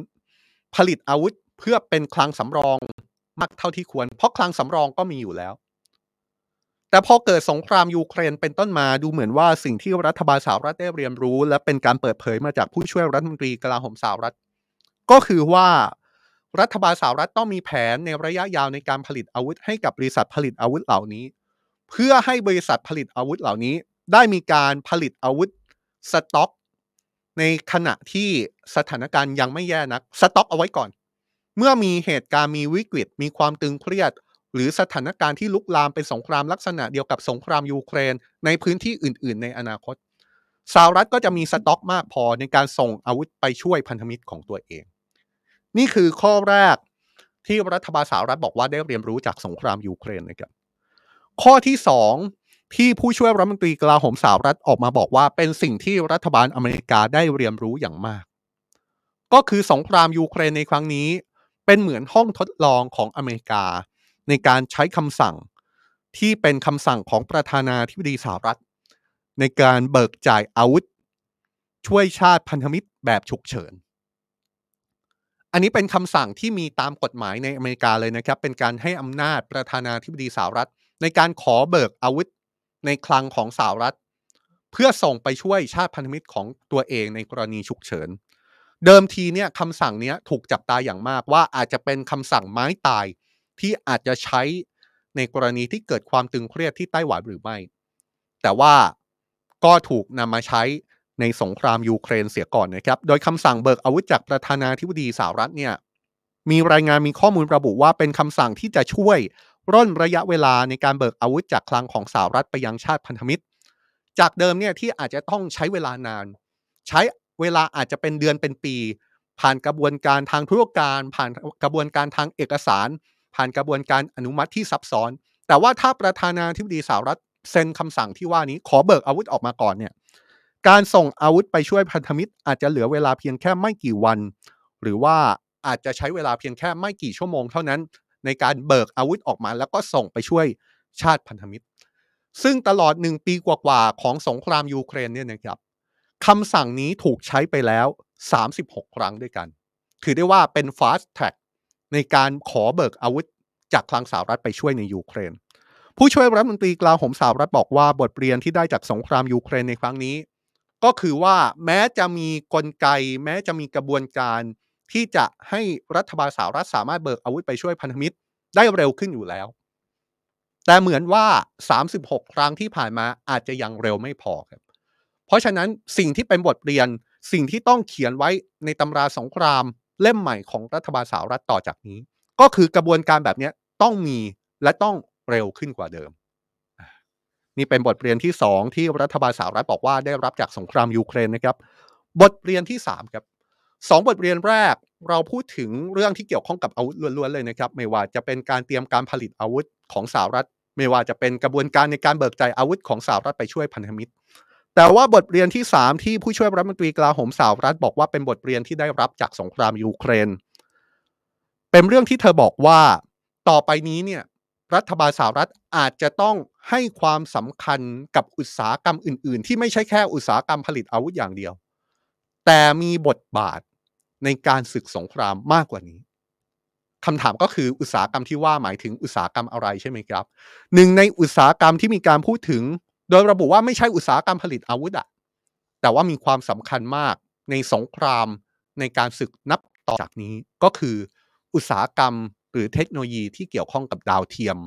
[SPEAKER 1] ผลิตอาวุธเพื่อเป็นคลังสำรองมากเท่าที่ควร เพราะคลังสำรองก็มีอยู่แล้ว แต่พอเกิดสงครามยูเครนเป็นต้นมาดูเหมือนว่าสิ่งที่รัฐบาลสหรัฐได้เรียนรู้ และเป็นการเปิดเผยมาจากผู้ช่วยรัฐมนตรีกลาโหมสหรัฐ ก็คือว่า รัฐบาลสหรัฐต้องมีแผนในระยะยาวในการผลิตอาวุธให้กับบริษัทผลิตอาวุธเหล่านี้ เพื่อให้บริษัทผลิตอาวุธเหล่านี้ ได้มีการผลิตอาวุธสต็อกในขณะที่สถานการณ์ยังไม่แย่นักสต็อกเอาไว้ก่อน เมื่อมีเหตุการณ์มีวิกฤตมีความตึงเครียด หรือสถานการณ์ที่ลุกลามเป็นสงครามลักษณะเดียวกับสงครามยูเครน ในพื้นที่อื่น ๆ ในอนาคตสหรัฐก็จะมีสต็อกมากพอในการส่งอาวุธไปช่วยพันธมิตรของตัวเอง นี่คือข้อแรกที่รัฐบาลสหรัฐบอกว่าได้เรียนรู้จากสงครามยูเครนนะครับข้อที่สองที่ผู้ช่วยรัฐมนตรีกลาโหมสหรัฐออกมาบอกว่า เป็นสิ่งที่รัฐบาลอเมริกาได้เรียนรู้อย่างมาก ก็คือสงครามยูเครนในครั้งนี้ เป็นเหมือนห้องทดลองของอเมริกา ในการใช้คำสั่งที่เป็นคำสั่งของประธานาธิบดีสหรัฐ ในการเบิกจ่ายอาวุธ ช่วยชาติพันธมิตรแบบฉุกเฉิน อันนี้เป็นคำสั่งที่มีตามกฎหมายในอเมริกาเลยนะครับ เป็นการให้อำนาจประธานาธิบดีสหรัฐ ในการขอเบิกอาวุธในคลังของสหรัฐ เพื่อส่งไปช่วยชาติพันธมิตรของตัวเองในกรณีฉุกเฉิน เดิมทีเนี่ยคำสั่งนี้ถูกจับตาอย่างมากว่าอาจจะเป็นคำสั่งไม้ตายที่อาจจะใช้ในกรณีที่เกิดความตึงเครียดที่ไต้หวันหรือไม่ แต่ว่าก็ถูกนำมาใช้ ในสงครามยูเครนเสียก่อนนะครับ โดยคำสั่งเบิกอาวุธจากประธานาธิบดีสหรัฐเนี่ยมีรายงานมีข้อมูลระบุว่าเป็นคำสั่งที่จะช่วยร่นระยะเวลาในการเบิกอาวุธจากคลังของสหรัฐไปยังชาติพันธมิตร จากเดิมเนี่ยที่อาจจะต้องใช้เวลานาน ใช้เวลาอาจจะเป็นเดือนเป็นปี ผ่านกระบวนการทางธุรการ ผ่านกระบวนการทางเอกสาร ผ่านกระบวนการอนุมัติที่ซับซ้อน แต่ว่าถ้าประธานาธิบดีสหรัฐเซ็นคำสั่งที่ว่านี้ขอเบิกอาวุธออกมาก่อนเนี่ย การส่งอาวุธไปช่วยพันธมิตร อาจจะเหลือเวลาเพียงแค่ไม่กี่วัน หรือว่าอาจจะใช้เวลาเพียงแค่ไม่กี่ชั่วโมงเท่านั้น ในการเบิกอาวุธออกมา แล้วก็ส่งไปช่วยชาติพันธมิตร ซึ่งตลอดหนึ่งปีกว่าๆของสงครามยูเครนเนี่ยนะครับคำสั่งนี้ถูกใช้ไปแล้ว 36 ครั้งด้วยกัน ถือได้ว่าเป็น fast track ในการขอเบิกอาวุธจากคลังสหรัฐไปช่วยในยูเครน ผู้ช่วยรัฐมนตรีกลาโหมสหรัฐบอกว่าบทเรียนที่ได้จากสงครามยูเครนในครั้งนี้ ก็คือว่าแม้จะมีกลไก แม้จะมีกระบวนการที่จะให้รัฐบาลสหรัฐสามารถเบิกอาวุธไปช่วยพันธมิตรได้เร็วขึ้นอยู่แล้ว แต่เหมือนว่า 36 ครั้งที่ผ่านมาอาจจะยังเร็วไม่พอครับ เพราะฉะนั้นสิ่งที่เป็นบทเรียนสิ่งที่ต้องเขียนไว้ในตำราสงครามเล่มใหม่ของรัฐบาลสหรัฐต่อจากนี้ ก็คือกระบวนการแบบนี้ต้องมีและต้องเร็วขึ้นกว่าเดิม นี่เป็นบทเรียนที่ 2 ที่รัฐบาลสหรัฐบอกว่าได้รับจากสงครามยูเครนนะครับ บทเรียนที่ 3 ครับสองบทเรียนแรกเราพูดถึงเรื่องที่เกี่ยวข้องกับอาวุธล้วนๆเลยนะครับ ไม่ว่าจะเป็นการเตรียมการผลิตอาวุธของสหรัฐ ไม่ว่าจะเป็นกระบวนการในการเบิกจ่ายอาวุธของสหรัฐไปช่วยพันธมิตร แต่ว่าบทเรียนที่ 3 ที่ผู้ช่วยรัฐมนตรีกลาโหมสหรัฐบอกว่าเป็นบทเรียนที่ได้รับจากสงครามยูเครน เป็นเรื่องที่เธอบอกว่าต่อไปนี้เนี่ย รัฐบาลสหรัฐอาจจะต้องให้ความสำคัญกับอุตสาหกรรมอื่น ๆ ที่ไม่ใช่แค่อุตสาหกรรมผลิตอาวุธอย่างเดียว แต่มีบทบาทในการศึกสงครามมากกว่านี้คำถามก็คืออุตสาหกรรมที่ว่าหมายถึงอุตสาหกรรมอะไรใช่ไหมครับหนึ่งในอุตสาหกรรมที่มีการพูดถึง โดยระบุว่าไม่ใช่อุตสาหกรรมผลิตอาวุธอะแต่ว่ามีความสำคัญมากในสงครามในการศึกนับต่อจากนี้ก็คืออุตสาหกรรม หรือเทคโนโลยีที่เกี่ยวข้องกับดาวเทียม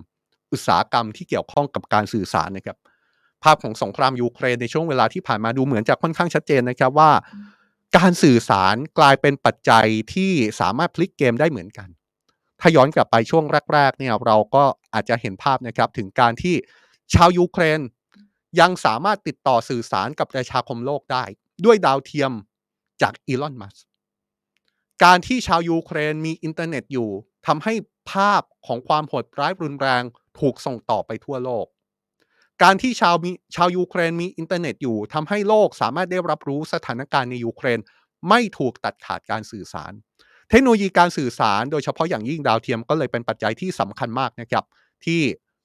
[SPEAKER 1] อุตสาหกรรมที่เกี่ยวข้องกับการสื่อสารนะครับ ภาพของสงครามยูเครนในช่วงเวลาที่ผ่านมาดูเหมือนจะค่อนข้างชัดเจนนะครับว่า การสื่อสารกลายเป็นปัจจัยที่สามารถพลิกเกมได้เหมือนกัน ถ้าย้อนกลับไปช่วงแรก ๆ เนี่ยเราก็อาจจะเห็นภาพนะครับถึงการที่ชาวยูเครนยังสามารถติดต่อสื่อสารกับประชาคมโลกได้ ด้วยดาวเทียมจากอีลอน มัสก์ การที่ชาวยูเครนมีอินเทอร์เน็ตอยู่ ทำให้ภาพของความโหดร้ายรุนแรงถูกส่งต่อไปทั่วโลก การที่ชาวมีชาวยูเครนมีอินเทอร์เน็ตอยู่ทำให้โลกสามารถได้รับรู้สถานการณ์ในยูเครน ไม่ถูกตัดขาดการสื่อสาร เทคโนโลยีการสื่อสารโดยเฉพาะอย่างยิ่งดาวเทียมก็เลยเป็นปัจจัยที่สำคัญมากนะครับที่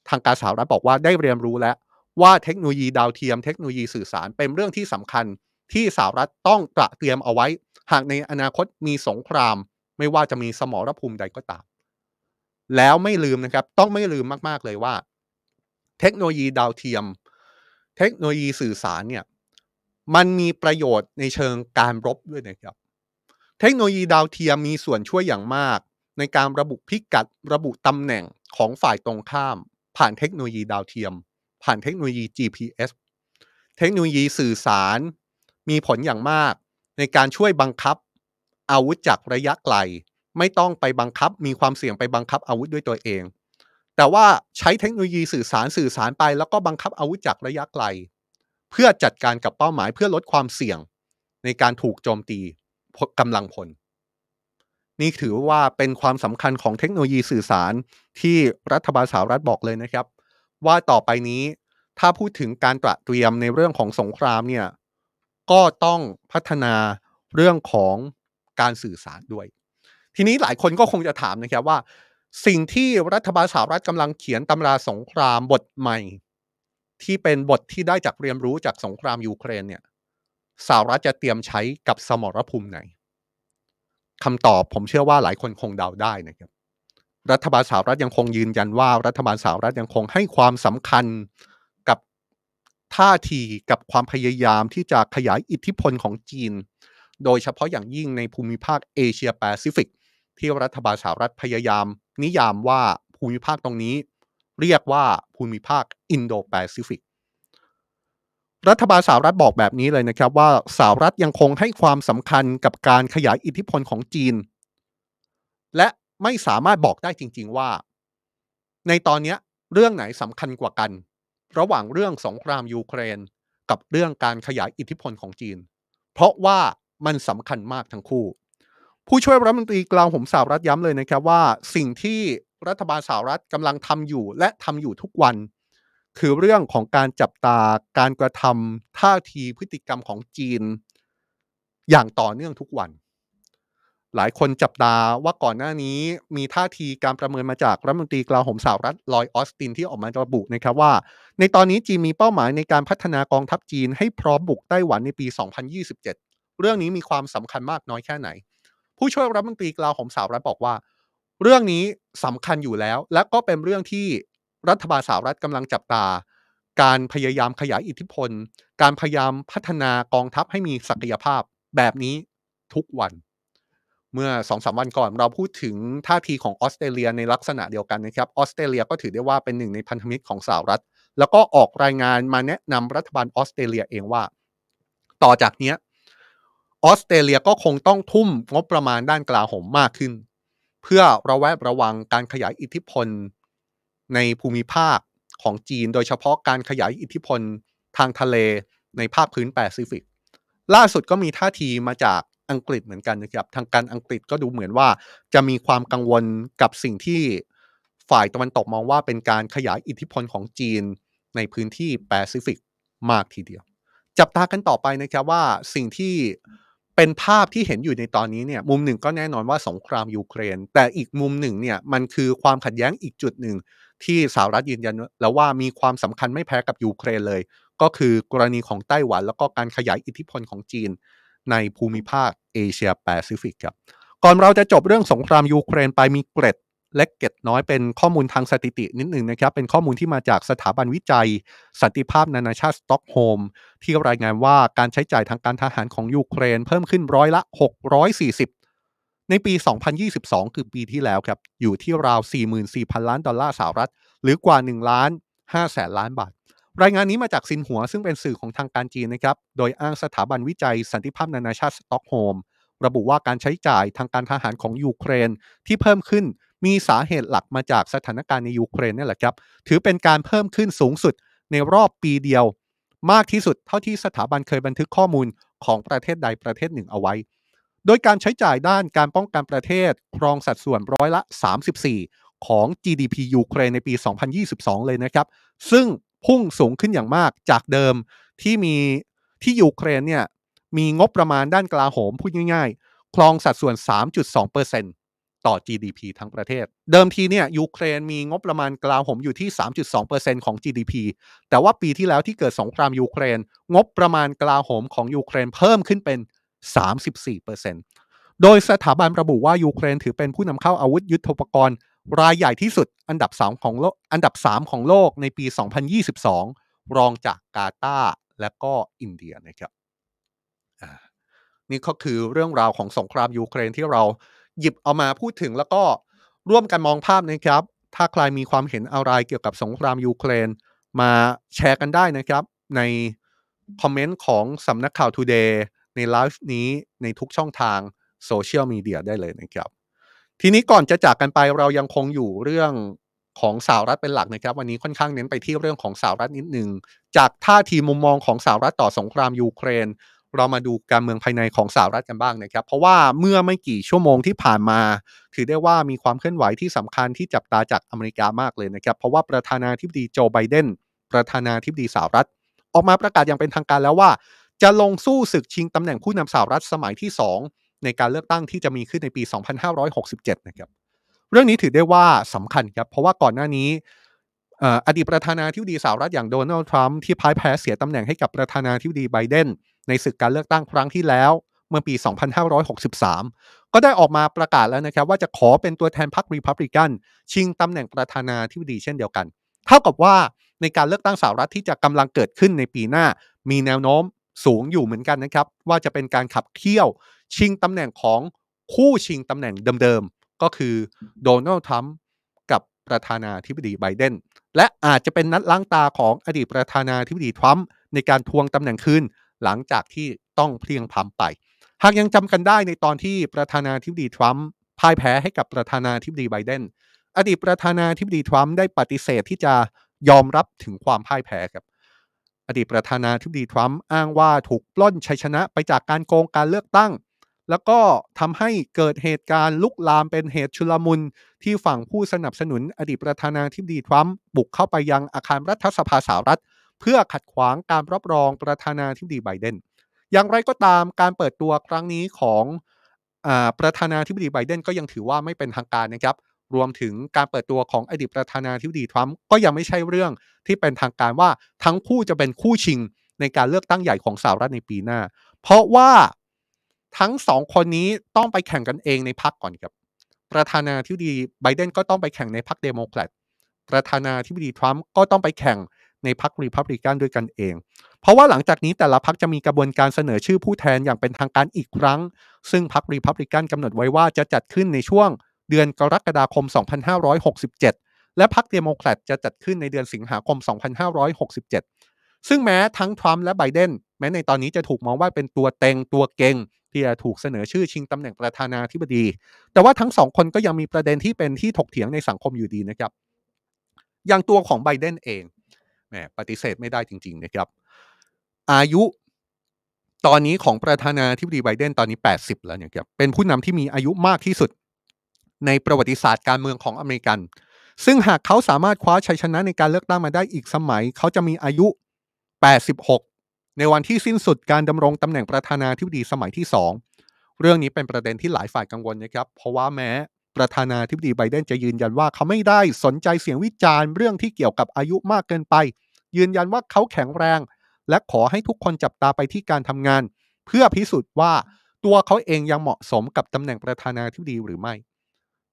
[SPEAKER 1] ทางการสหรัฐบอกว่าได้เรียนรู้แล้วว่าเทคโนโลยีดาวเทียมเทคโนโลยีสื่อสารเป็นเรื่องที่สำคัญที่สหรัฐต้องตระเตรียมเอาไว้ หากในอนาคตมีสงคราม ไม่ว่าจะมีสมรภูมิใดก็ตาม แล้วไม่ลืมนะครับ ต้องไม่ลืมมากๆเลยว่า เทคโนโลยีดาวเทียม เทคโนโลยีสื่อสารเนี่ยมันมีประโยชน์ในเชิงการรบด้วยนะครับ เทคโนโลยีดาวเทียมมีส่วนช่วยอย่างมาก ในการระบุพิกัดระบุตำแหน่งของฝ่ายตรงข้าม ผ่านเทคโนโลยีดาวเทียม ผ่านเทคโนโลยี GPS เทคโนโลยีสื่อสาร มีผลอย่างมาก ในการช่วยบังคับ อาวุธจากระยะไกล ไม่ต้องไปบังคับ มีความเสี่ยงไปบังคับอาวุธด้วยตัวเอง แต่ว่าใช้เทคโนโลยีสื่อสารสื่อสารไป แล้วก็บังคับอาวุธจากระยะไกล เพื่อจัดการกับเป้าหมายเพื่อลดความเสี่ยง ในการถูกโจมตีกำลังพล นี่ถือว่าเป็นความสำคัญของเทคโนโลยีสื่อสารที่รัฐบาลสหรัฐบอกเลยนะครับ ว่าต่อไปนี้ถ้าพูดถึงการตระเตรียมในเรื่องของสงครามเนี่ยก็ต้องพัฒนาเรื่องของ การสื่อสารด้วย ทีนี้หลายคนก็คงจะถามนะครับว่า สิ่งที่รัฐบาลสหรัฐกำลังเขียนตำราสงครามบทใหม่ ที่เป็นบทที่ได้จากเรียนรู้จากสงครามยูเครนเนี่ยสหรัฐจะเตรียมใช้กับสมรภูมิไหนคำตอบผมเชื่อว่าหลายคนคงเดาได้นะครับ รัฐบาลสหรัฐยังคงยืนยันว่า รัฐบาลสหรัฐยังคงให้ความสำคัญกับท่าทีกับความพยายามที่จะขยายอิทธิพลของจีน โดยเฉพาะอย่างยิ่งในภูมิภาคเอเชียแปซิฟิกที่รัฐบาลสหรัฐพยายาม นิยามว่าภูมิภาคตรงนี้ เรียกว่าภูมิภาคอินโดแปซิฟิกรัฐบาลสหรัฐบอกแบบนี้เลยนะครับว่าสหรัฐยังคงให้ความสำคัญกับการขยายอิทธิพลของจีน และไม่สามารถบอกได้จริง ๆว่า ในตอนนี้เรื่องไหนสำคัญกว่ากัน ระหว่างเรื่องสงครามยูเครน กับเรื่องการขยายอิทธิพลของจีน เพราะว่า มันสำคัญมากทั้งคู่ ผู้ช่วยรัฐมนตรีกลางผมสหรัฐย้ำเลยนะครับว่า สิ่งที่รัฐบาลสหรัฐกำลังทำอยู่และทำอยู่ทุกวัน คือเรื่องของการจับตาการกระทำท่าทีพฤติกรรมของจีน อย่างต่อเนื่องทุกวัน หลายคนจับตาว่าก่อนหน้านี้มีท่าทีการประเมินมาจากรัฐมนตรีกลาโหมสหรัฐลอยออสตินที่ออกมาระบุนะครับว่า ในตอนนี้จีนมีเป้าหมายในการพัฒนากองทัพจีนให้พร้อมบุกไต้หวันในปี 2027 เรื่องนี้มีความสำคัญมากน้อยแค่ไหน ผู้ช่วยรัฐมนตรีกลาโหมสหรัฐบอกว่า เรื่องนี้สำคัญอยู่แล้ว และก็เป็นเรื่องที่รัฐบาลสหรัฐกำลังจับตา การพยายามขยายอิทธิพล การพยายามพัฒนากองทัพให้มีศักยภาพแบบนี้ทุกวัน เมื่อสองสามวันก่อนเราพูดถึงท่าทีของออสเตรเลียในลักษณะเดียวกันนะครับออสเตรเลียก็ถือได้ว่าเป็นหนึ่งในพันธมิตรของสหรัฐ แล้วก็ออกรายงานมาแนะนำรัฐบาลออสเตรเลียเองว่า ต่อจากเนี้ย ออสเตรเลียก็คงต้องทุ่มงบประมาณด้านกลาโหมมากขึ้น เพื่อระแวดระวังการขยายอิทธิพลในภูมิภาคของจีน โดยเฉพาะการขยายอิทธิพลทางทะเลในภาคพื้นแปซิฟิก ล่าสุดก็มีท่าทีมาจากอังกฤษเหมือนกันนะครับทางการอังกฤษก็ดูเหมือนว่า จะมีความกังวลกับสิ่งที่ฝ่ายตะวันตกมองว่าเป็นการขยายอิทธิพลของจีนในพื้นที่แปซิฟิกมากทีเดียว จับตากันต่อไปนะครับว่าสิ่งที่ เป็นภาพที่เห็นอยู่ในตอนนี้เนี่ยมุมหนึ่งก็แน่นอนว่าสงครามยูเครน แต่อีกมุมหนึ่งเนี่ยมันคือความขัดแย้งอีกจุดหนึ่ง ที่สหรัฐยืนยันแล้วว่ามีความสำคัญไม่แพ้กับยูเครนเลย ก็คือกรณีของไต้หวัน แล้วก็การขยายอิทธิพลของจีน ในภูมิภาคเอเชียแปซิฟิกครับก่อนเราจะจบเรื่องสงครามยูเครนไปมีเกร็ด เล็กเกร็ดน้อยเป็นข้อมูลทางสถิตินิดหนึ่งนะครับ เป็นข้อมูลที่มาจากสถาบันวิจัย สันติภาพนานาชาติสต็อกโฮล์มที่รายงานว่าการใช้จ่ายทางการทหารของยูเครน เพิ่มขึ้นร้อยละ 640 ในปี 2022 คือปีที่แล้วครับอยู่ที่ราว 44,000 ล้านดอลลาร์สหรัฐ หรือกว่า1ล้าน5แสนล้านบาทรายงานนี้มาจากซินหัวซึ่งเป็นสื่อของทางการจีนนะครับ โดยอ้างสถาบันวิจัยสันติภาพนานาชาติสต็อกโฮล์ม ระบุว่าการใช้จ่ายทางการทหารของยูเครนที่เพิ่มขึ้น มีสาเหตุหลักมาจากสถานการณ์ในยูเครนนี่แหละครับ ถือเป็นการเพิ่มขึ้นสูงสุดในรอบปีเดียว มากที่สุดเท่าที่สถาบันเคยบันทึกข้อมูลของประเทศใดประเทศหนึ่งเอาไว้ โดยการใช้จ่ายด้านการป้องกันประเทศครองสัดส่วนร้อยละ 34 ของ GDP ยูเครนในปี 2022 เลยนะครับ ซึ่งพุ่งสูงขึ้นอย่างมากจากเดิมที่มีที่ยูเครนเนี่ยมีงบประมาณด้านกลาโหมพูดง่ายๆ ครองสัดส่วน 3.2% ต่อ GDP ทั้งประเทศ เดิมทีเนี่ยยูเครนมีงบประมาณกลาโหมอยู่ที่ 3.2%ของ GDP แต่ว่าปีที่แล้วที่เกิดสงครามยูเครน งบประมาณกลาโหมของยูเครนเพิ่มขึ้นเป็น 34%โดยสถาบันระบุว่ายูเครนถือเป็นผู้นำเข้าอาวุธยุทโธปกรณ์ รายใหญ่ที่สุดอันดับ3ของโลกอันดับ 3 ของโลกในปี 2022 รองจากกาตาร์และก็อินเดียนะครับนี่ก็คือเรื่องราวของสงครามยูเครนที่เรา หยิบเอามาพูดถึงแล้วก็ร่วมกันมองภาพนะครับ ถ้าใครมีความเห็นอะไรเกี่ยวกับสงครามยูเครนมาแชร์กันได้นะครับ ในคอมเมนต์ของสำนักข่าว Today ในไลฟ์นี้ในทุกช่องทางโซเชียลมีเดียได้เลยนะครับ ทีนี้ก่อนจะจากกันไปเรายังคงอยู่เรื่องของสหรัฐเป็นหลักนะครับ วันนี้ค่อนข้างเน้นไปที่เรื่องของสหรัฐนิดหนึ่งจากท่าทีมุมมองของสหรัฐต่อสงครามยูเครน เรามาดูการเมืองภายในของสหรัฐกันบ้างนะครับ เพราะว่าเมื่อไม่กี่ชั่วโมงที่ผ่านมา ถือได้ว่ามีความเคลื่อนไหวที่สำคัญที่จับตาจากอเมริกามากเลยนะครับ เพราะว่าประธานาธิบดีโจไบเดนประธานาธิบดีสหรัฐ ออกมาประกาศอย่างเป็นทางการแล้วว่า จะลงสู้ศึกชิงตำแหน่งผู้นำสหรัฐสมัยที่ 2 ในการเลือกตั้งที่จะมีขึ้นในปี 2567 นะครับ เรื่องนี้ถือได้ว่าสำคัญครับเพราะว่าก่อนหน้านี้อดีตประธานาธิบดีสหรัฐอย่างโดนัลด์ทรัมป์ที่พ่ายแพ้เสียตำแหน่งให้กับประธานาธิบดีไบเดน ในศึกการเลือกตั้งครั้งที่แล้ว เมื่อปี 2563 ก็ได้ออกมาประกาศแล้วนะครับ ว่าจะขอเป็นตัวแทนพรรครีพับลิกัน ชิงตำแหน่งประธานาธิบดีเช่นเดียวกัน เท่ากับว่าในการเลือกตั้งสหรัฐที่จะกำลังเกิดขึ้นในปีหน้า มีแนวโน้มสูงอยู่เหมือนกันนะครับ ว่าจะเป็นการขับเคี่ยว ชิงตำแหน่งของคู่ชิงตำแหน่งเดิมๆก็คือโดนัลด์ทรัมป์กับประธานาธิบดีไบเดนและอาจจะเป็นนัดล้างตาของอดีตประธานาธิบดีทรัมป์ในการทวงตำแหน่งคืน หลังจากที่ต้องเพลียงพ้ำไป หากยังจำกันได้ในตอนที่ประธานาธิบดีทรัมป์พ่ายแพ้ให้กับประธานาธิบดีไบเดนอดีตประธานาธิบดีทรัมป์ได้ปฏิเสธที่จะยอมรับถึงความพ่ายแพ้ครับ อดีตประธานาธิบดีทรัมป์อ้างว่าถูกปล้นชัยชนะไปจากการโกงการเลือกตั้ง แล้วก็ทำให้เกิดเหตุการณ์ลุกลามเป็นเหตุชุลมุนที่ฝั่งผู้สนับสนุน อดีตประธานาธิบดีทรัมป์บุกเข้าไปยังอาคารรัฐสภาสหรัฐ เพื่อขัดขวางการรับรองประธานาธิบดีไบเดนอย่างไรก็ตามการเปิดตัวครั้งนี้ของอประธานาธิบดีไบเดนก็ยังถือว่าไม่เป็นทางการนะครับ รวมถึงการเปิดตัวของอดีตประธานาธิบดีทรัมป์ก็ยังไม่ใช่เรื่องที่เป็นทางการว่าทั้งคู่จะเป็นคู่ชิงในการเลือกตั้งใหญ่ของสหรัฐในปีหน้า เพราะว่าทั้งสองคนนี้ต้องไปแข่งกันเองในพรรคก่อนครับ ประธานาธิบดีไบเดนก็ต้องไปแข่งในพรรคเดโมแครตประธานาธิบดีทรัมป์ก็ต้องไปแข่ง ในพรรครีพับลิกันด้วยกันเอง เพราะว่าหลังจากนี้แต่ละพรรคจะมีกระบวนการเสนอชื่อผู้แทนอย่างเป็นทางการอีกครั้ง ซึ่งพรรครีพับลิกันกำหนดไว้ว่าจะจัดขึ้นในช่วงเดือนกรกฎาคม 2567 และพรรคเดโมแครตจะจัดขึ้นในเดือนสิงหาคม 2567 ซึ่งแม้ทั้งทรัมป์และไบเดนแม้ในตอนนี้จะถูกมองว่าเป็นตัวเต็งตัวเก่งที่จะถูกเสนอชื่อชิงตำแหน่งประธานาธิบดี แต่ว่าทั้งสองคนก็ยังมีประเด็นที่เป็นที่ถกเถียงในสังคมอยู่ดีนะครับ อย่างตัวของไบเดนเอง แหมปฏิเสธไม่ได้จริง ๆ นะครับ อายุตอนนี้ของประธานาธิบดีไบเดนตอนนี้ 80 แล้วเนี่ยครับเป็นผู้นำที่มีอายุมากที่สุดในประวัติศาสตร์การเมืองของอเมริกัน ซึ่งหากเขาสามารถคว้าชัยชนะในการเลือกตั้งมาได้อีกสมัย เขาจะมีอายุ 86 ในวันที่สิ้นสุดการดำรงตำแหน่งประธานาธิบดีสมัยที่ 2 เรื่องนี้เป็นประเด็นที่หลายฝ่ายกังวลนะครับ เพราะว่าแม้ ประธานาธิบดีไบเดนจะยืนยันว่าเขาไม่ได้สนใจเสียงวิจารณ์เรื่องที่เกี่ยวกับอายุมากเกินไป ยืนยันว่าเขาแข็งแรง และขอให้ทุกคนจับตาไปที่การทำงาน เพื่อพิสูจน์ว่าตัวเขาเองยังเหมาะสมกับตำแหน่งประธานาธิบดีหรือไม่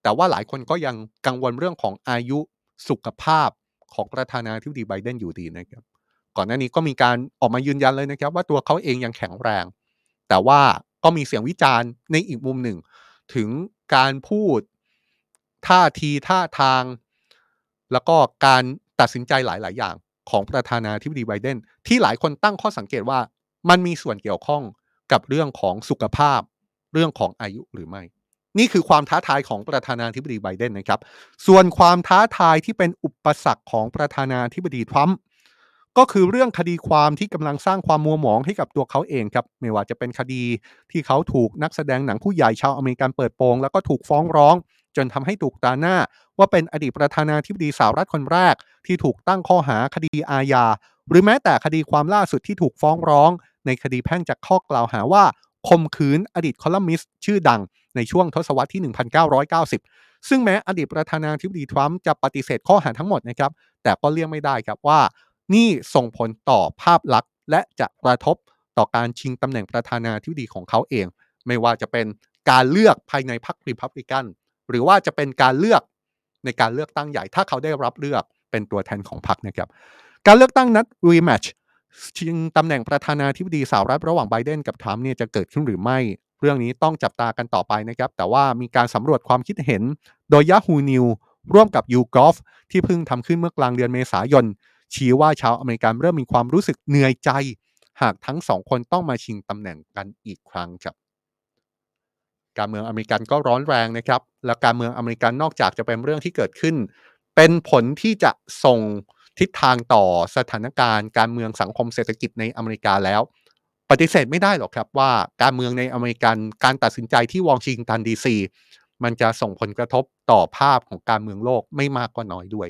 [SPEAKER 1] แต่ว่าหลายคนก็ยังกังวลเรื่องของอายุสุขภาพของประธานาธิบดีไบเดนอยู่ดีนะครับ ก่อนหน้านี้ก็มีการออกมายืนยันเลยนะครับ ว่าตัวเขาเองยังแข็งแรง แต่ว่าก็มีเสียงวิจารณ์ในอีกมุมหนึ่ง ถึงการพูด ท่าทีท่าทาง แล้วก็การตัดสินใจหลาย ๆ อย่างของประธานาธิบดีไบเดนที่หลายคนตั้งข้อสังเกตว่ามันมีส่วนเกี่ยวข้องกับเรื่องของสุขภาพ เรื่องของอายุหรือไม่ นี่คือความท้าทายของประธานาธิบดีไบเดนนะครับ ส่วนความท้าทายที่เป็นอุปสรรคของประธานาธิบดีทรัมป์ก็คือเรื่องคดีความที่กำลังสร้างความมัวหมองให้กับตัวเขาเองครับ ไม่ว่าจะเป็นคดีที่เขาถูกนักแสดงหนังผู้ใหญ่ชาวอเมริกันเปิดโปงแล้วก็ถูกฟ้องร้อง จนทำให้ถูกตาหน้า ว่าเป็นอดีตประธานาธิบดีสหรัฐคนแรก ที่ถูกตั้งข้อหาคดีอาญา หรือแม้แต่คดีความล่าสุดที่ถูกฟ้องร้อง ในคดีแพ่งจากข้อกล่าวหาว่าข่มขืนอดีตคอลัมนิสต์ชื่อดังในช่วงทศวรรษที่ 1990 ซึ่งแม้อดีตประธานาธิบดีทรัมป์จะปฏิเสธข้อหาทั้งหมดนะครับ แต่ก็เลี่ยงไม่ได้ครับว่า นี่ส่งผลต่อภาพลักษณ์ และจะกระทบต่อการชิงตำแหน่งประธานาธิบดีของเขาเอง ไม่ว่าจะเป็นการเลือกภายในพรรครีพับลิกัน หรือว่าจะเป็นการเลือกในการเลือกตั้งใหญ่ ถ้าเขาได้รับเลือกเป็นตัวแทนของพรรคนะครับ การเลือกตั้งนัด rematch ชิงตำแหน่งประธานาธิบดีสหรัฐระหว่างไบเดนกับทรัมป์เนี่ยจะเกิดขึ้นหรือไม่ เรื่องนี้ต้องจับตากันต่อไปนะครับ แต่ว่ามีการสำรวจความคิดเห็นโดย Yahoo News ร่วมกับ YouGov ที่เพิ่งทำขึ้นเมื่อกลางเดือนเมษายน ชี้ว่าชาวอเมริกันเริ่มมีความรู้สึกเหนื่อยใจ หากทั้งสองคนต้องมาชิงตำแหน่งกันอีกครั้งครับ การเมืองอเมริกันก็ร้อนแรงนะครับ และการเมืองอเมริกันนอกจากจะเป็นเรื่องที่เกิดขึ้น เป็นผลที่จะส่งทิศทางต่อสถานการณ์การเมืองสังคมเศรษฐกิจในอเมริกาแล้ว ปฏิเสธไม่ได้หรอกครับว่าการเมืองในอเมริกันการตัดสินใจที่วอชิงตันดีซีมันจะส่งผลกระทบต่อภาพของการเมืองโลกไม่มากก็น้อยด้วย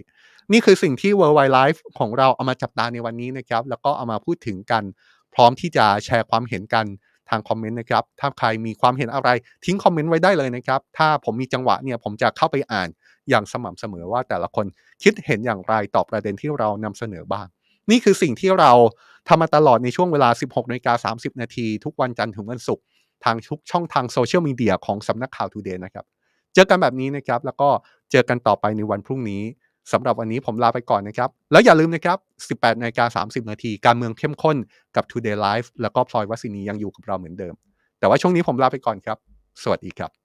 [SPEAKER 1] นี่คือสิ่งที่ World Why Live ของเราเอามาจับตาในวันนี้นะครับ แล้วก็เอามาพูดถึงกัน พร้อมที่จะแชร์ความเห็นกัน ทางคอมเมนต์นะครับ ถ้าใครมีความเห็นอะไรทิ้งคอมเมนต์ไว้ได้เลยนะครับ ถ้าผมมีจังหวะเนี่ยผมจะเข้าไปอ่านอย่างสม่ำเสมอว่าแต่ละคนคิดเห็นอย่างไรต่อประเด็นที่เรานำเสนอบ้าง นี่คือสิ่งที่เราทำมาตลอดในช่วงเวลา 16นาฬิกา30 นาทีทุกวันจันทร์ถึงวันศุกร์ทางทุกช่องทางโซเชียลมีเดียของสำนักข่าว Today นะครับ เจอกันแบบนี้นะครับ แล้วก็เจอกันต่อไปในวันพรุ่งนี้ สำหรับวันนี้ผมลาไปก่อนนะครับ แล้วอย่าลืมนะครับ 18นาฬิกา30 นาที การเมืองเข้มข้นกับ Today Live แล้วก็พลอยวัสินียังอยู่กับเราเหมือนเดิม แต่ว่าช่วงนี้ผมลาไปก่อนครับ สวัสดีครับ